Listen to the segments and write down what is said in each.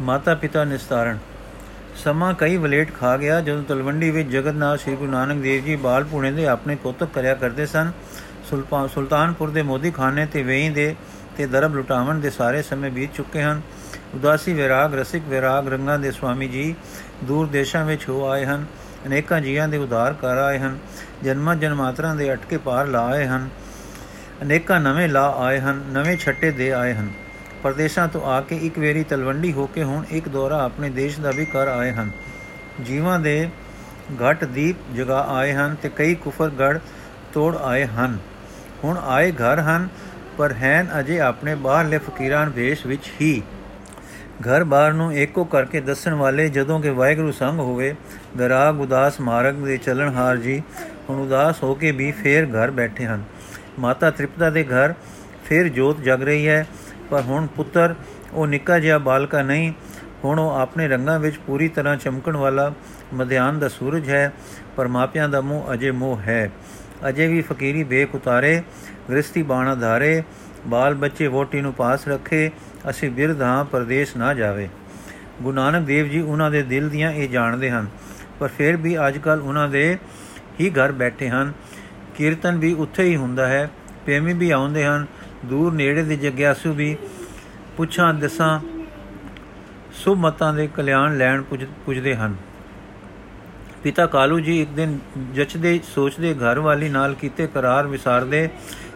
ਮਾਤਾ ਪਿਤਾ ਨਿਸਤਾਰਨ। ਸਮਾਂ ਕਈ ਵਲੇਟ ਖਾ ਗਿਆ ਜਦੋਂ ਤਲਵੰਡੀ ਵਿੱਚ ਜਗਤਨਾਥ ਸ੍ਰੀ ਗੁਰੂ ਨਾਨਕ ਦੇਵ ਜੀ ਬਾਲ ਪੁਣੇ ਦੇ ਆਪਣੇ ਕੋਤਕ ਕਰਿਆ ਕਰਦੇ ਸਨ। ਸੁਲਤਾਨਪੁਰ ਦੇ ਮੋਦੀ ਖਾਨੇ ਤੇ ਵੇਈ ਦੇ ਤੇ ਦਰਬ ਲੁਟਾਵਣ ਦੇ ਸਾਰੇ ਸਮੇਂ ਬੀਤ ਚੁੱਕੇ ਹਨ। ਉਦਾਸੀ ਵਿਰਾਗ, ਰਸਿਕ ਵਿਰਾਗ ਰੰਗਾਂ ਦੇ ਸੁਆਮੀ ਜੀ ਦੂਰ ਦੇਸ਼ਾਂ ਵਿੱਚ ਹੋ ਆਏ ਹਨ। ਅਨੇਕਾਂ ਜੀਆਂ ਦੇ ਉਧਾਰ ਕਰ ਆਏ ਹਨ। ਜਨਮਾਂ ਜਨਮਾਤਰਾਂ ਦੇ ਅਟਕੇ ਪਾਰ ਲਾ ਆਏ ਹਨ। ਅਨੇਕਾਂ ਨਵੇਂ ਲਾ ਆਏ ਹਨ, ਨਵੇਂ ਛੱਟੇ ਦੇ ਆਏ ਹਨ। ਪਰਦੇਸਾਂ ਤੋਂ ਆ ਕੇ ਇੱਕ ਵੇਰੀ ਤਲਵੰਡੀ ਹੋ ਕੇ ਹੁਣ ਇੱਕ ਦੌਰਾ ਆਪਣੇ ਦੇਸ਼ ਦਾ ਵੀ ਕਰ ਆਏ ਹਨ। ਜੀਵਾਂ ਦੇ ਘਟ ਦੀਪ ਜਗਾ ਆਏ ਹਨ ਤੇ ਕਈ ਕੁਫਰ ਗੜ ਤੋੜ ਆਏ ਹਨ। ਹੁਣ ਆਏ ਘਰ ਹਨ, ਪਰ ਹੈਨ ਅਜੇ ਆਪਣੇ ਬਾਹਰਲੇ ਫਕੀਰਾਂ ਵੇਸ਼ ਵਿੱਚ ਹੀ। ਘਰ ਬਾਹਰ ਨੂੰ ਏਕੋ ਕਰਕੇ ਦੱਸਣ ਵਾਲੇ ਜਦੋਂ ਕਿ ਵਾਹਿਗੁਰੂ ਸੰਗ ਹੋਵੇ ਗਰਾਗ ਉਦਾਸ ਮਾਰਗ ਦੇ ਚੱਲਣਹਾਰ ਜੀ, ਹੁਣ ਉਦਾਸ ਹੋ ਕੇ ਵੀ ਫੇਰ ਘਰ ਬੈਠੇ ਹਨ। ਮਾਤਾ ਤ੍ਰਿਪਤਾ ਦੇ ਘਰ ਫੇਰ ਜੋਤ ਜਗ ਰਹੀ ਹੈ ਪਰ ਹੁਣ ਪੁੱਤਰ, ਉਹ ਨਿੱਕਾ ਜਿਹਾ ਬਾਲਕਾ ਨਹੀਂ, ਹੁਣ ਉਹ ਆਪਣੇ ਰੰਗਾਂ ਵਿੱਚ ਪੂਰੀ ਤਰ੍ਹਾਂ ਚਮਕਣ ਵਾਲਾ ਮਧਿਆਨ ਦਾ ਸੂਰਜ ਹੈ, ਪਰ ਮਾਪਿਆਂ ਦਾ ਮੂੰਹ ਅਜੇ ਮੋਹ ਹੈ। ਅਜੇ ਵੀ ਫਕੀਰੀ ਬੇਕ ਉਤਾਰੇ ਗ੍ਰਸਤੀ ਬਾਣਾ ਧਾਰੇ, ਬਾਲ ਬੱਚੇ ਵੋਟੀ ਨੂੰ ਪਾਸ ਰੱਖੇ, ਅਸੀਂ ਬਿਰਧ ਹਾਂ ਪਰਦੇਸ ਨਾ ਜਾਵੇ। ਗੁਰੂ ਨਾਨਕ ਦੇਵ ਜੀ ਉਹਨਾਂ ਦੇ ਦਿਲ ਦੀਆਂ ਇਹ ਜਾਣਦੇ ਹਨ, ਪਰ ਫਿਰ ਵੀ ਅੱਜ ਕੱਲ ਉਹਨਾਂ ਦੇ ਹੀ ਘਰ ਬੈਠੇ ਹਨ। ਕੀਰਤਨ ਵੀ ਉੱਥੇ ਹੀ ਹੁੰਦਾ ਹੈ ਪ੍ਰੇਮੀ ਵੀ ਆਉਂਦੇ ਹਨ ਦੂਰ ਨੇੜੇ ਦੇ ਜਗਿਆਸੂ ਵੀ ਪੁੱਛਾਂ ਦਸਾਂ ਸੁਭ ਮਤਾਂ ਦੇ ਕਲਿਆਣ ਲੈਣ ਪੁੱਜਦੇ ਹਨ। ਪਿਤਾ ਕਾਲੂ ਜੀ ਇੱਕ ਦਿਨ ਜਚਦੇ, ਸੋਚਦੇ ਘਰ ਵਾਲੀ ਨਾਲ ਕੀਤੇ ਕਰਾਰ ਵਿਸਾਰਦੇ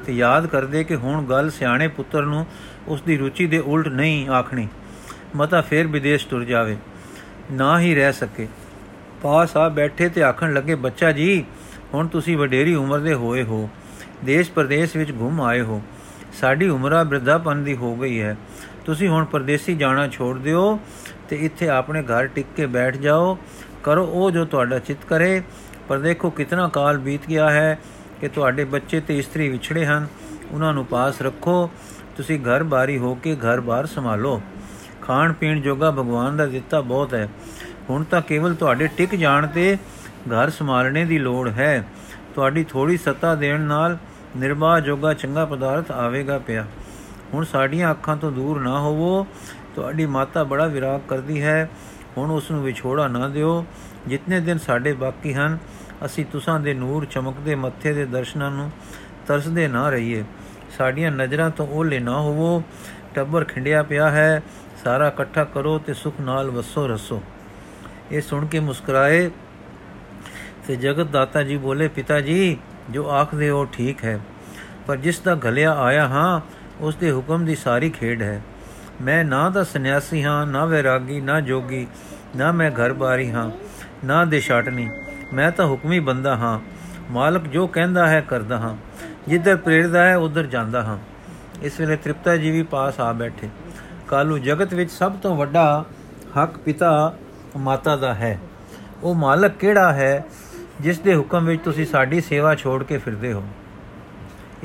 ਤੇ ਯਾਦ ਕਰਦੇ ਕਿ ਹੁਣ ਗੱਲ ਸਿਆਣੇ ਪੁੱਤਰ ਨੂੰ ਉਸ ਦੀ ਰੁਚੀ ਦੇ ਉਲਟ ਨਹੀਂ ਆਖਣੀ। ਮਤਾ ਫੇਰ ਵਿਦੇਸ਼ ਤੁਰ ਜਾਵੇ। ਨਾ ਹੀ ਰਹਿ ਸਕੇ। ਪਾਸ ਆ ਬੈਠੇ ਤੇ ਆਖਣ ਲੱਗੇ, ਬੱਚਾ ਜੀ, ਹੁਣ ਤੁਸੀਂ ਵਡੇਰੀ ਉਮਰ ਦੇ ਹੋਏ ਹੋ। ਦੇਸ਼ ਪ੍ਰਦੇਸ਼ ਵਿੱਚ ਘੁੰਮ ਆਏ ਹੋ। ਸਾਡੀ ਉਮਰਾ ਬਿਰਧਾਪਨ ਦੀ ਹੋ ਗਈ ਹੈ। ਤੁਸੀਂ ਹੁਣ ਪਰਦੇਸੀ ਜਾਣਾ ਛੋੜ ਦਿਓ ਤੇ ਇੱਥੇ ਆਪਣੇ ਘਰ ਟਿਕ ਕੇ ਬੈਠ ਜਾਓ। ਕਰੋ ਉਹ ਜੋ ਤੁਹਾਡਾ ਚਿੱਤ ਕਰੇ। ਪਰ ਦੇਖੋ ਕਿਤਨਾ ਕਾਲ ਬੀਤ ਗਿਆ ਹੈ ਕਿ ਤੁਹਾਡੇ ਬੱਚੇ ਤੇ ਇਸਤਰੀ ਵਿਛੜੇ ਹਨ। ਉਹਨਾਂ ਨੂੰ ਪਾਸ ਰੱਖੋ। ਤੁਸੀਂ ਘਰ ਬਾਰੀ ਹੋ ਕੇ ਘਰ ਬਾਰ ਸੰਭਾਲੋ। ਖਾਣ ਪੀਣ ਜੋਗਾ ਭਗਵਾਨ ਦਾ ਦਿੱਤਾ ਬਹੁਤ ਹੈ। ਹੁਣ ਤਾਂ ਕੇਵਲ ਤੁਹਾਡੇ ਟਿਕ ਜਾਣ ਤੇ ਘਰ ਸੰਭਾਲਣੇ ਦੀ ਲੋੜ ਹੈ। ਤੁਹਾਡੀ ਥੋੜੀ ਸੱਤਾ ਦੇਣ ਨਾਲ ਨਿਰਵਾਹ ਜੋਗਾ ਚੰਗਾ ਪਦਾਰਥ ਆਵੇਗਾ ਪਿਆ। ਹੁਣ ਸਾਡੀਆਂ ਅੱਖਾਂ ਤੋਂ ਦੂਰ ਨਾ ਹੋਵੋ। ਤੁਹਾਡੀ ਮਾਤਾ ਬੜਾ ਵਿਰਾਗ ਕਰਦੀ ਹੈ। ਹੁਣ ਉਸ ਨੂੰ ਵਿਛੋੜਾ ਨਾ ਦਿਓ। ਜਿੰਨੇ ਦਿਨ ਸਾਡੇ ਬਾਕੀ ਹਨ, ਅਸੀਂ ਤੁਸਾਂ ਦੇ ਨੂਰ ਚਮਕਦੇ ਮੱਥੇ ਦੇ ਦਰਸ਼ਨਾਂ ਨੂੰ ਤਰਸਦੇ ਨਾ ਰਹੀਏ। ਸਾਡੀਆਂ ਨਜ਼ਰਾਂ ਤੋਂ ਓਲੇ ਨਾ ਹੋਵੋ। ਟੱਬਰ ਖਿੰਡਿਆ ਪਿਆ ਹੈ। ਸਾਰਾ ਇਕੱਠਾ ਕਰੋ ਤੇ ਸੁਖ ਨਾਲ ਵਸੋ ਰਸੋ। ਇਹ ਸੁਣ ਕੇ ਮੁਸਕਰਾਏ ਤੇ ਜਗਤ ਦਾਤਾ ਜੀ ਬੋਲੇ, ਪਿਤਾ ਜੀ ਜੋ ਆਖਦੇ ਹੋ ਠੀਕ ਹੈ। ਪਰ ਜਿਸ ਦਾ ਗਲਿਆ ਆਇਆ ਹਾਂ, ਉਸ ਦੇ ਹੁਕਮ ਦੀ ਸਾਰੀ ਖੇਡ ਹੈ। ਮੈਂ ਨਾ ਤਾਂ ਸੰਨਿਆਸੀ ਹਾਂ, ਨਾ ਵੈਰਾਗੀ, ਨਾ ਜੋਗੀ, ਨਾ ਮੈਂ ਘਰ ਬਾਰੀ ਹਾਂ, ਨਾ ਦੇਸ਼ਾਟਨੀ। ਮੈਂ ਤਾਂ ਹੁਕਮੀ ਬੰਦਾ ਹਾਂ। ਮਾਲਕ ਜੋ ਕਹਿੰਦਾ ਹੈ, ਕਰਦਾ ਹਾਂ। ਜਿੱਧਰ ਪ੍ਰੇਰਦਾ ਹੈ, ਉਧਰ ਜਾਂਦਾ ਹਾਂ। ਇਸ ਵੇਲੇ ਤ੍ਰਿਪਤਾ ਜੀ ਵੀ ਪਾਸ ਆ ਬੈਠੇ। ਕਾਲੂ ਜਗਤ ਵਿੱਚ ਸਭ ਤੋਂ ਵੱਡਾ ਹੱਕ ਪਿਤਾ ਮਾਤਾ ਦਾ ਹੈ। ਉਹ ਮਾਲਕ ਕਿਹੜਾ ਹੈ? ਜਿਸ ਦੇ ਹੁਕਮ ਵਿੱਚ ਤੁਸੀਂ ਸਾਡੀ ਸੇਵਾ ਛੋੜ ਕੇ ਫਿਰਦੇ ਹੋ।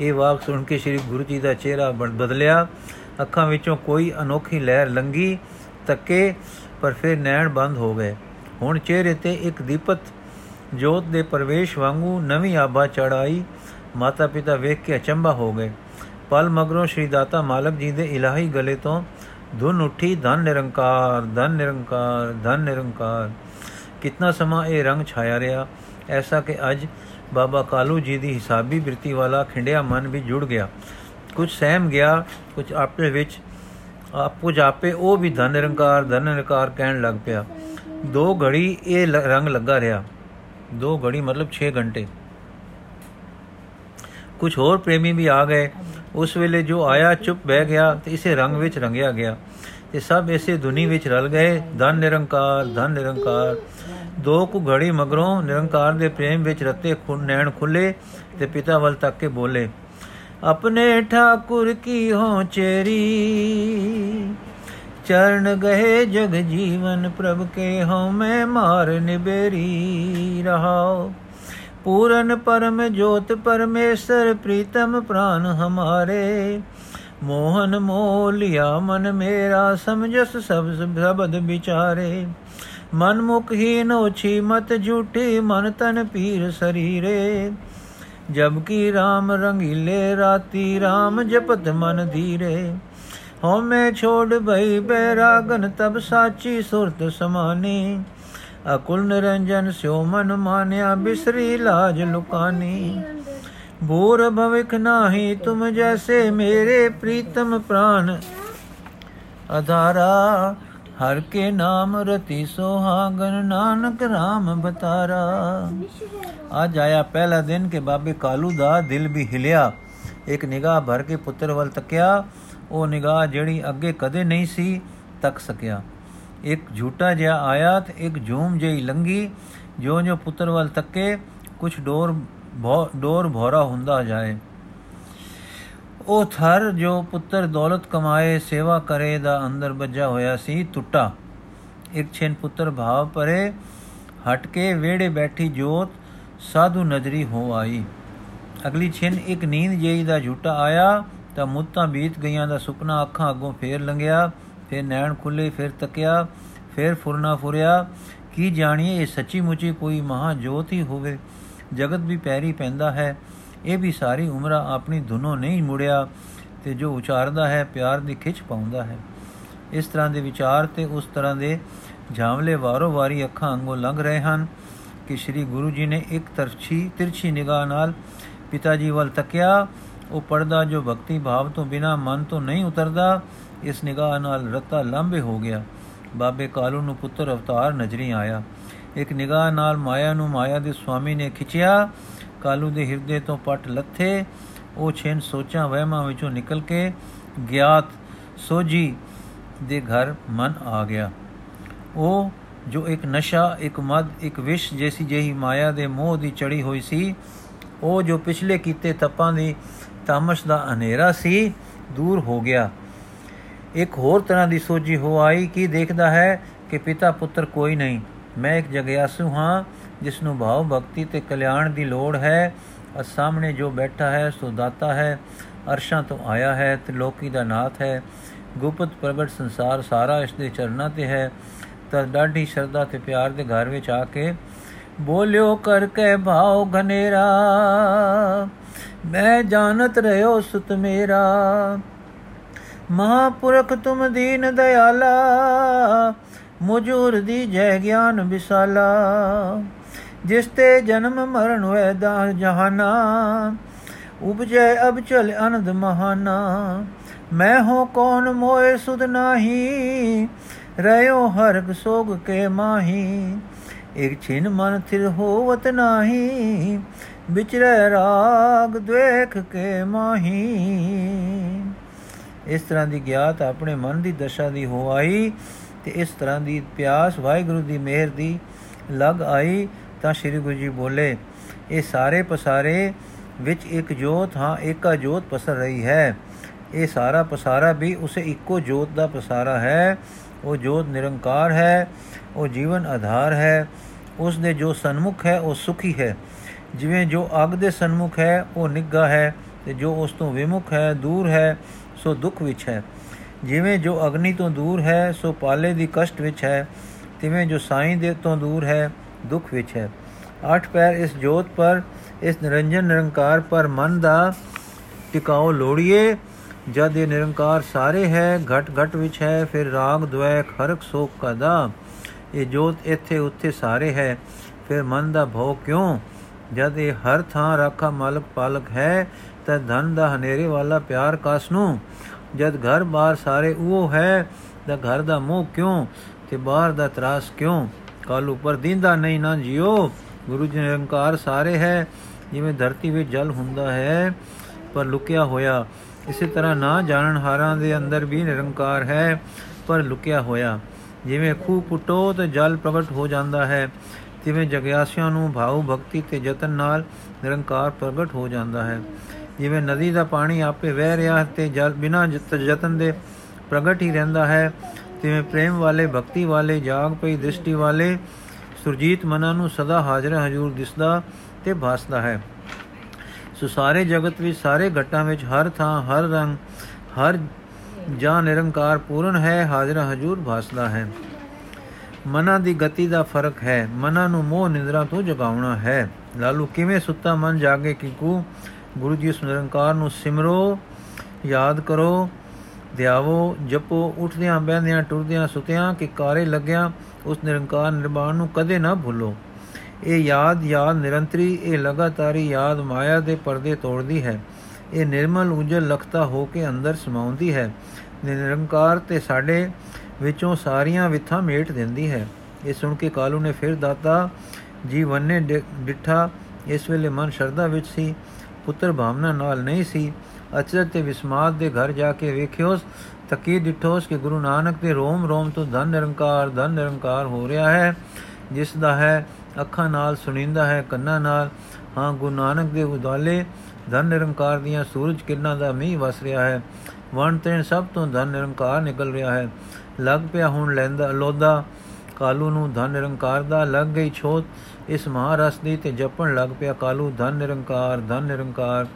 ਇਹ ਵਾਕ ਸੁਣ ਕੇ ਸ੍ਰੀ ਗੁਰੂ ਜੀ ਦਾ ਚਿਹਰਾ ਬਦਲਿਆ। ਅੱਖਾਂ ਵਿੱਚੋਂ ਕੋਈ ਅਨੋਖੀ ਲਹਿਰ ਲੰਗੀ ਤੱਕੇ, ਪਰ ਫਿਰ ਨੈਣ ਬੰਦ ਹੋ ਗਏ। ਹੁਣ ਚਿਹਰੇ ਤੇ ਇੱਕ ਦੀਪਤ ਜੋਤ ਦੇ ਪ੍ਰਵੇਸ਼ ਵਾਂਗੂ ਨਵੀਂ ਆਭਾ ਚੜਾਈ ਮਾਤਾ ਪਿਤਾ ਵੇਖ ਕੇ ਅਚੰਭਾ ਹੋ ਗਏ। ਪਲ ਮਗਰੋਂ ਸ਼੍ਰੀ ਦਾਤਾ ਮਾਲਕ ਜੀ ਦੇ ਇਲਾਹੀ ਗਲੇ ਤੋਂ ਧੁਨ ਉੱਠੀ, ਧਨ ਨਿਰੰਕਾਰ ਧਨ ਨਿਰੰਕਾਰ ਧਨ ਨਿਰੰਕਾਰ। ਕਿੰਨਾ ਸਮਾਂ ਇਹ ਰੰਗ ਛਾਇਆ ਰਿਹਾ। ਐਸਾ ਕਿ ਅੱਜ ਬਾਬਾ ਕਾਲੂ ਜੀ ਦੀ ਹਿਸਾਬੀ ਬਿਰਤੀ ਵਾਲਾ ਖਿੰਡਿਆ ਮਨ ਵੀ ਜੁੜ ਗਿਆ। ਕੁਝ ਸਹਿਮ ਗਿਆ, ਕੁਝ ਆਪੇ ਵਿੱਚ, ਆਪੋ ਜਾਪੇ ਉਹ ਵੀ ਧਨ ਨਿਰੰਕਾਰ ਧਨ ਨਿਰੰਕਾਰ ਕਹਿਣ ਲੱਗ ਪਿਆ। ਦੋ ਘੜੀ ਇਹ ਰੰਗ ਲੱਗਾ ਰਿਹਾ। ਦੋ ਘੜੀ ਮਤਲਬ 6 ਘੰਟੇ। ਕੁਝ ਹੋਰ ਪ੍ਰੇਮੀ ਵੀ ਆ ਗਏ। ਉਸ ਵੇਲੇ ਜੋ ਆਇਆ, ਚੁੱਪ ਬਹਿ ਗਿਆ ਤੇ ਇਸੇ ਰੰਗ ਵਿੱਚ ਰੰਗਿਆ ਗਿਆ। ਤੇ ਸਭ ਇਸੇ ਧੁਨੀ ਵਿੱਚ ਰਲ ਗਏ। ਧਨ ਨਿਰੰਕਾਰ ਧਨ ਨਿਰੰਕਾਰ। ਦੋ ਕੁ ਘੜੀ ਮਗਰੋਂ ਨਿਰੰਕਾਰ ਦੇ ਪ੍ਰੇਮ ਵਿੱਚ ਰਤੇ ਖੁਨ ਨੈਣ ਖੁੱਲੇ ਤੇ ਪਿਤਾ ਵੱਲ ਤੱਕ ਕੇ ਬੋਲੇ, ਆਪਣੇ ਠਾਕੁਰ ਕੀ ਹੋ ਚੇਰੀ? ਚਰਨ ਗਏ ਜਗ ਜੀਵਨ ਪ੍ਰਭ ਕੇ ਹਉ ਮੈਂ ਮਾਰ ਨਿਬੇਰੀ ਰਹਾਓ ਪੂਰਨ ਪਰਮ ਜੋਤ ਪਰਮੇਸ਼ਰ ਪ੍ਰੀਤਮ ਪ੍ਰਾਨ ਹਮਾਰੇ। ਮੋਹਨ ਮੋਲਿਆ ਮਨ ਮੇਰਾ, ਸਮਝਸ ਸਭ ਸ਼ਬਦ ਵਿਚਾਰੇ। ਮਨ ਮੁਖ ਹੀ ਨੋਛੀ ਮਤ ਝੂਠੀ ਮਨ ਤਨ ਪੀਰ ਸਰੀਰੇ। ਜਬ ਕੀ RAM ਰੰਗੀਲੇ ਰਾਤੀ RAM ਜਪਤ ਮਨ ਧੀਰੇ। ਹਉ ਮੈਂ ਛੋੜ ਭਈ ਬੈਰਾਗਨ ਤਬ ਸਾਚੀ ਸੁਰਤ ਸਮਾਨੀ। ਅਕੁਲ ਨਿਰੰਜਨ ਸਿਉ ਮਨ ਮਾਨਿਆ ਬਿਸਰੀ ਲਾਜ ਲੁਕਾਨੀ। ਬੂਰ ਭਵਿਕ ਨਾਹੀ ਤੁਮ ਜੈਸੇ ਮੇਰੇ ਪ੍ਰੀਤਮ ਪ੍ਰਾਨ। ਅਧਾਰਾ ਹਰ ਕੇ ਨਾਮ ਰਤੀ ਸੁਹਾਗਨ ਨਾਨਕ RAM ਬਤਾਰਾ। ਅੱਜ ਆਇਆ ਪਹਿਲਾ ਦਿਨ ਕਿ ਬਾਬੇ ਕਾਲੂ ਦਾ ਦਿਲ ਵੀ ਹਿਲਿਆ। ਇੱਕ ਨਿਗਾਹ ਭਰ ਕੇ ਪੁੱਤਰ ਵੱਲ ਤੱਕਿਆ। ਉਹ ਨਿਗਾਹ ਜਿਹੜੀ ਅੱਗੇ ਕਦੇ ਨਹੀਂ ਸੀ ਤੱਕ ਸਕਿਆ। ਇੱਕ ਝੂਟਾ ਜਿਹਾ ਆਇਆ ਤੇ ਇੱਕ ਝੂਮ ਜਿਹੀ ਲੰਗੀ। ਜੋ ਜੋ ਪੁੱਤਰ ਵੱਲ ਤੱਕੇ ਕੁਝ ਡੋਰ ਡੋਰ ਭੋਰਾ ਹੁੰਦਾ ਜਾਏ। ਉਹ ਥਰ ਜੋ ਪੁੱਤਰ ਦੌਲਤ ਕਮਾਏ, ਸੇਵਾ ਕਰੇ ਦਾ ਅੰਦਰ ਵੱਜਾ ਹੋਇਆ ਸੀ, ਟੁੱਟਾ। ਇੱਕ ਛੇਨ ਪੁੱਤਰ ਭਾਵ ਪਰੇ ਹਟ ਕੇ ਵੇੜੇ ਬੈਠੀ ਜੋਤ ਸਾਧੂ ਨਜ਼ਰੀ ਹੋ ਆਈ। ਅਗਲੀ ਛਿਨ ਇੱਕ ਨੀਂਦ ਜਿਹੀ ਦਾ ਝੂਟਾ ਆਇਆ, ਤਾਂ ਮੁੱਤਾਂ ਬੀਤ ਗਈਆਂ ਦਾ ਸੁਪਨਾ ਅੱਖਾਂ ਅੱਗੋਂ ਫੇਰ ਲੰਘਿਆ, ਫਿਰ ਨੈਣ ਖੁੱਲੇ, ਫਿਰ ਤੱਕਿਆ, ਫਿਰ ਫੁਰਨਾ ਫੁਰਿਆ। ਕੀ ਜਾਣੀਏ ਇਹ ਸੱਚੀ ਮੁੱਚੀ ਕੋਈ ਮਹਾ ਜੋਤ ਹੀ ਹੋਵੇ? ਜਗਤ ਵੀ ਪੈਰੀ ਪੈਂਦਾ ਹੈ। ਇਹ ਵੀ ਸਾਰੀ ਉਮਰ ਆਪਣੀ ਧੁਨੋਂ ਨਹੀਂ ਮੁੜਿਆ ਤੇ ਜੋ ਉਚਾਰਦਾ ਹੈ, ਪਿਆਰ ਦੀ ਖਿੱਚ ਪਾਉਂਦਾ ਹੈ। ਇਸ ਤਰ੍ਹਾਂ ਦੇ ਵਿਚਾਰ ਤੇ ਉਸ ਤਰ੍ਹਾਂ ਦੇ ਝਾਮਲੇ ਵਾਰੋ ਵਾਰੀ ਅੱਖਾਂ ਅੰਗੋਂ ਲੰਘ ਰਹੇ ਹਨ ਕਿ ਸ੍ਰੀ ਗੁਰੂ ਜੀ ਨੇ ਇੱਕ ਤਰਛੀ, ਤਿਰਛੀ ਨਿਗਾਹ ਨਾਲ ਪਿਤਾ ਜੀ ਵੱਲ ਤੱਕਿਆ। ਉਹ ਪਰਦਾ ਜੋ ਭਗਤੀ ਭਾਵ ਤੋਂ ਬਿਨਾ ਮਨ ਤੋਂ ਨਹੀਂ ਉਤਰਦਾ, ਇਸ ਨਿਗਾਹ ਨਾਲ ਰਤਾ ਲੰਬੇ ਹੋ ਗਿਆ। ਬਾਬੇ ਕਾਲੂ ਨੂੰ ਪੁੱਤਰ ਅਵਤਾਰ ਨਜ਼ਰੀ ਆਇਆ। ਇੱਕ ਨਿਗਾਹ ਨਾਲ ਮਾਇਆ ਨੂੰ ਮਾਇਆ ਦੇ ਸੁਆਮੀ ਨੇ ਖਿੱਚਿਆ। ਕਾਲੂ ਦੇ ਹਿਰਦੇ ਤੋਂ ਪਟ ਲੱਥੇ, ਉਹ ਛੇਨ ਸੋਚਾਂ ਵਹਿਮਾਂ ਵਿੱਚੋਂ ਨਿਕਲ ਕੇ ਗਿਆਤ ਸੋਜੀ ਦੇ ਘਰ ਮਨ ਆ ਗਿਆ। ਉਹ ਜੋ ਇੱਕ ਨਸ਼ਾ, ਇੱਕ ਮਦ, ਇੱਕ ਵਿਸ਼ ਜੈਸੀ ਜਿਹੀ ਮਾਇਆ ਦੇ ਮੋਹ ਦੀ ਚੜੀ ਹੋਈ ਸੀ, ਉਹ ਜੋ ਪਿਛਲੇ ਕੀਤੇ ਤਪਾਂ ਦੀ ਤਾਮਸ਼ ਦਾ ਹਨੇਰਾ ਸੀ, ਦੂਰ ਹੋ ਗਿਆ। ਇੱਕ ਹੋਰ ਤਰ੍ਹਾਂ ਦੀ ਸੋਝੀ ਹੋ ਆਈ, ਕੀ ਦੇਖਦਾ ਹੈ ਕਿ ਪਿਤਾ ਪੁੱਤਰ ਕੋਈ ਨਹੀਂ। ਮੈਂ ਇੱਕ ਜਗਿਆਸੂ ਹਾਂ ਜਿਸ ਨੂੰ ਭਾਵ ਭਗਤੀ ਤੇ ਕਲਿਆਣ ਦੀ ਲੋੜ ਹੈ ਅ ਸਾਹਮਣੇ ਜੋ ਬੈਠਾ ਹੈ, ਸੋ ਦਾਤਾ ਹੈ, ਅਰਸ਼ਾਂ ਤੋਂ ਆਇਆ ਹੈ ਤੇ ਲੋਕੀ ਦਾ ਨਾਥ ਹੈ। ਗੁਪਤ ਪ੍ਰਗਟ ਸੰਸਾਰ ਸਾਰਾ ਇਸ ਦੇ ਚਰਨਾਂ ਤੇ ਹੈ। ਤਾਂ ਡਾਢੀ ਸ਼ਰਧਾ ਤੇ ਪਿਆਰ ਦੇ ਘਰ ਵਿੱਚ ਆ ਕੇ ਬੋਲਿਓ ਕਰਕੇ ਭਾਉ ਘਨੇਰਾ, ਮੈਂ ਜਾਣਤ ਰਹਿਓ ਸੁਤ ਮੇਰਾ। ਮਹਾਪੁਰਖ ਤੁਮ ਦੀਨ ਦਿਆਲਾ ਮੁਜੂਰ ਦੀ ਜੈ ਗਿਆਨ ਵਿਸਾਲਾ, ਜਿਸ ਤੇ ਜਨਮ ਮਰਨ ਹੋਏ ਦਾ ਜਹਾਨਾ। ਉਪਜੈ ਅਬ ਚਲ ਅਨੰਦ ਮਹਾਨਾ, ਮੈਂ ਹੋ ਕੌਣ ਮੋਏ ਸੁਧ ਨਾਹੀ ਰਿਓ ਹਰਗ ਸੋਗ ਕੇ ਮਾਹੀ। ਇਕ ਛਿਨ ਮਨ ਥਿਰ ਹੋਵਤ ਨਾਹੀ, ਵਿਚਰੈ ਰਾਗ ਦੇਖ ਕੇ ਮਾਹੀ। ਇਸ ਤਰ੍ਹਾਂ ਦੀ ਗਿਆਤ ਆਪਣੇ ਮਨ ਦੀ ਦਸ਼ਾ ਦੀ ਹੋ ਆਈ। ਤੇ ਇਸ ਤਰ੍ਹਾਂ ਦੀ ਪਿਆਸ ਵਾਹਿਗੁਰੂ ਦੀ ਮਿਹਰ ਦੀ ਲਗ ਆਈ ਤਾਂ ਸ੍ਰੀ ਗੁਰੂ ਜੀ ਬੋਲੇ, ਇਹ ਸਾਰੇ ਪਸਾਰੇ ਵਿੱਚ ਇੱਕ ਜੋਤ, ਹਾਂ, ਏਕਾ ਜੋਤ ਪਸਰ ਰਹੀ ਹੈ। ਇਹ ਸਾਰਾ ਪਸਾਰਾ ਵੀ ਉਸੇ ਇੱਕੋ ਜੋਤ ਦਾ ਪਸਾਰਾ ਹੈ। ਉਹ ਜੋਤ ਨਿਰੰਕਾਰ ਹੈ, ਉਹ ਜੀਵਨ ਆਧਾਰ ਹੈ। ਉਸ ਦੇ ਜੋ ਸਨਮੁਖ ਹੈ, ਉਹ ਸੁਖੀ ਹੈ। ਜਿਵੇਂ ਜੋ ਅਗ ਦੇ ਸਨਮੁਖ ਹੈ, ਉਹ ਨਿੱਗਾ ਹੈ ਤੇ ਜੋ ਉਸ ਤੋਂ ਵਿਮੁਖ ਹੈ, ਦੂਰ ਹੈ, ਸੋ ਦੁੱਖ ਵਿੱਚ ਹੈ। ਜਿਵੇਂ ਜੋ ਅਗਨੀ ਤੋਂ ਦੂਰ ਹੈ, ਸੋ ਪਾਲੇ ਦੀ ਕਸ਼ਟ ਵਿੱਚ ਹੈ। ਤਿਵੇਂ ਜੋ ਸਾਈਂ ਦੇ ਤੋਂ ਦੂਰ ਹੈ, ਦੁੱਖ ਵਿੱਚ ਹੈ। ਅੱਠ ਪੈਰ ਇਸ ਜੋਤ ਪਰ, ਇਸ ਨਿਰੰਜਨ ਨਿਰੰਕਾਰ ਪਰ ਮਨ ਦਾ ਟਿਕਾਓ ਲੋੜੀਏ। ਜਦ ਇਹ ਨਿਰੰਕਾਰ ਸਾਰੇ ਹੈ, ਘਟ ਘਟ ਵਿੱਚ ਹੈ, ਫਿਰ ਰਾਗ ਦ્વੈ ਖਰਕ ਸੋਕ ਕਦਾ। ਇਹ ਜੋਤ ਇੱਥੇ ਉੱਥੇ ਸਾਰੇ ਹੈ, ਫਿਰ ਮਨ ਦਾ ਭੋ ਕਿਉਂ? ਜਦ ਇਹ ਹਰ ਥਾਂ ਰਾਖਾ ਮਾਲਕ ਪਾਲਕ ਹੈ, ਤਾਂ ਧਨ ਦਾ ਹਨੇਰੇ ਵਾਲਾ ਪਿਆਰ ਕਾਸ ਨੂੰ ਜਦ ਘਰ ਬਾਹਰ ਸਾਰੇ ਉਹ ਹੈ ਤਾਂ ਘਰ ਦਾ ਮੋਹ ਕਿਉਂ ਤੇ ਬਾਹਰ ਦਾ ਤਰਾਸ ਕਿਉਂ? ਕਾਲ ਉਪਰ ਦਿੰਦਾ ਨਹੀਂ ਨਾ ਜਿਓ। ਗੁਰੂ ਜੀ ਨਿਰੰਕਾਰ ਸਾਰੇ ਹੈ, ਜਿਵੇਂ ਧਰਤੀ ਵਿੱਚ ਜਲ ਹੁੰਦਾ ਹੈ, ਪਰ ਲੁਕਿਆ ਹੋਇਆ। ਇਸੇ ਤਰ੍ਹਾਂ ਨਾ ਜਾਣਨ ਹਾਰਾਂ ਦੇ ਅੰਦਰ ਵੀ ਨਿਰੰਕਾਰ ਹੈ, ਪਰ ਲੁਕਿਆ ਹੋਇਆ। ਜਿਵੇਂ ਖੂਹ ਪੁੱਟੋ ਤੇ ਜਲ ਪ੍ਰਗਟ ਹੋ ਜਾਂਦਾ ਹੈ, ਤਿਵੇਂ ਜਗਿਆਸਿਆਂ ਨੂੰ ਭਾਉ ਭਗਤੀ ਤੇ ਯਤਨ ਨਾਲ ਨਿਰੰਕਾਰ ਪ੍ਰਗਟ ਹੋ ਜਾਂਦਾ ਹੈ। ਜਿਵੇਂ ਨਦੀ ਦਾ ਪਾਣੀ ਆਪੇ ਵਹਿ ਰਿਹਾ ਤੇ ਜਲ ਬਿਨਾ ਯਤਨ ਦੇ ਪ੍ਰਗਟ ਹੀ ਰਹਿੰਦਾ ਹੈ। ਤਿਵੇਂ ਪ੍ਰੇਮ ਵਾਲੇ, ਭਗਤੀ ਵਾਲੇ, ਜਾਗ ਪਈ ਦ੍ਰਿਸ਼ਟੀ ਵਾਲੇ ਸੁਰਜੀਤ ਮਨਾਂ ਨੂੰ ਸਦਾ ਹਾਜ਼ਰ ਹਜੂਰ ਦਿਸਦਾ ਤੇ ਭਾਸਦਾ ਹੈ। ਸੋ ਸਾਰੇ ਜਗਤ ਵਿੱਚ, ਸਾਰੇ ਘਟਾਂ ਵਿੱਚ ਹਰ ਥਾਂ, ਹਰ ਰੰਗ, ਹਰ ਜਾਂ ਨਿਰੰਕਾਰ ਪੂਰਨ ਹੈ, ਹਾਜ਼ਰ ਹਜੂਰ ਭਾਸਦਾ ਹੈ। ਮਨਾਂ ਦੀ ਗਤੀ ਦਾ ਫ਼ਰਕ ਹੈ, ਮਨਾਂ ਨੂੰ ਮੋਹ, ਨਿੰਦਰਾ ਤੋਂ ਜਗਾਉਣਾ ਹੈ। ਲਾਲੂ, ਕਿਵੇਂ ਸੁੱਤਾ ਮਨ ਜਾਗੇ ਕਿਕੂ ਗੁਰੂ ਜੀ ਉਸ ਨਿਰੰਕਾਰ ਨੂੰ ਸਿਮਰੋ, ਯਾਦ ਕਰੋ ਧਿਆਵੋ ਜਪੋ, ਉੱਠਦਿਆਂ, ਬਹਿੰਦਿਆਂ, ਟੁਰਦਿਆਂ, ਸੁਤਿਆਂ ਕਿ ਕਾਰੇ ਲੱਗਿਆਂ, ਉਸ ਨਿਰੰਕਾਰ ਨਿਰਵਾਣ ਨੂੰ ਕਦੇ ਨਾ ਭੁੱਲੋ। ਇਹ ਯਾਦ ਯਾਦ ਨਿਰੰਤਰੀ, ਇਹ ਲਗਾਤਾਰੀ ਯਾਦ ਮਾਇਆ ਦੇ ਪਰਦੇ ਤੋੜਦੀ ਹੈ। ਇਹ ਨਿਰਮਲ ਉਜਲ ਲਖਤਾ ਹੋ ਕੇ ਅੰਦਰ ਸਮਾਉਂਦੀ ਹੈ। ਨਿਰੰਕਾਰ ਤੇ ਸਾਡੇ ਵਿੱਚੋਂ ਸਾਰੀਆਂ ਵਿਥਾਂ ਮੇਟ ਦਿੰਦੀ ਹੈ। ਇਹ ਸੁਣ ਕੇ ਕਾਲੂ ਨੇ ਫਿਰ ਦਾਤਾ ਜੀ ਵੰਨੇ ਡਿੱਠਾ, ਇਸ ਵੇਲੇ ਮਨ ਸ਼ਰਧਾ ਵਿੱਚ ਸੀ। ਪੁੱਤਰ ਭਾਵਨਾ ਨਾਲ ਨਹੀਂ ਸੀ। ਅਚਰਜ ਤੇ ਵਿਸਮਾਦ ਦੇ ਘਰ ਜਾ ਕੇ ਵੇਖਿਓਸ, ਤਕੀ ਡਿਠੋਸ ਕਿ ਗੁਰੂ ਨਾਨਕ ਦੇ ਰੋਮ ਰੋਮ ਤੋਂ ਧਨ ਨਿਰੰਕਾਰ ਧਨ ਨਿਰੰਕਾਰ ਹੋ ਰਿਹਾ ਹੈ, ਜਿਸ ਦਾ ਹੈ, ਅੱਖਾਂ ਨਾਲ ਸੁਣੀਂਦਾ ਹੈ, ਕੰਨਾਂ ਨਾਲ। ਹਾਂ, ਗੁਰੂ ਨਾਨਕ ਦੇ ਉਦਾਲੇ ਧਨ ਨਿਰੰਕਾਰ ਦੀਆਂ ਸੂਰਜ ਕਿਰਨਾਂ ਦਾ ਮੀਂਹ ਵਸ ਰਿਹਾ ਹੈ। ਵਣ ਤੈਨ ਸਭ ਤੋਂ ਧਨ ਨਿਰੰਕਾਰ ਨਿਕਲ ਰਿਹਾ ਹੈ। ਲੱਗ ਪਿਆ ਹੁਣ ਲੈਂਦਾ ਲੋਦਾ ਕਾਲੂ ਨੂੰ ਧਨ ਨਿਰੰਕਾਰ ਦਾ ਲੱਗ ਗਈ ਛੋਤ। ਇਸ ਮਹਾਰਸ ਦੀ ਤੇ ਜਪਣ ਲੱਗ ਪਿਆ ਕਾਲੂ। ਧਨ ਨਿਰੰਕਾਰ ਧਨ ਨਿਰੰਕਾਰ,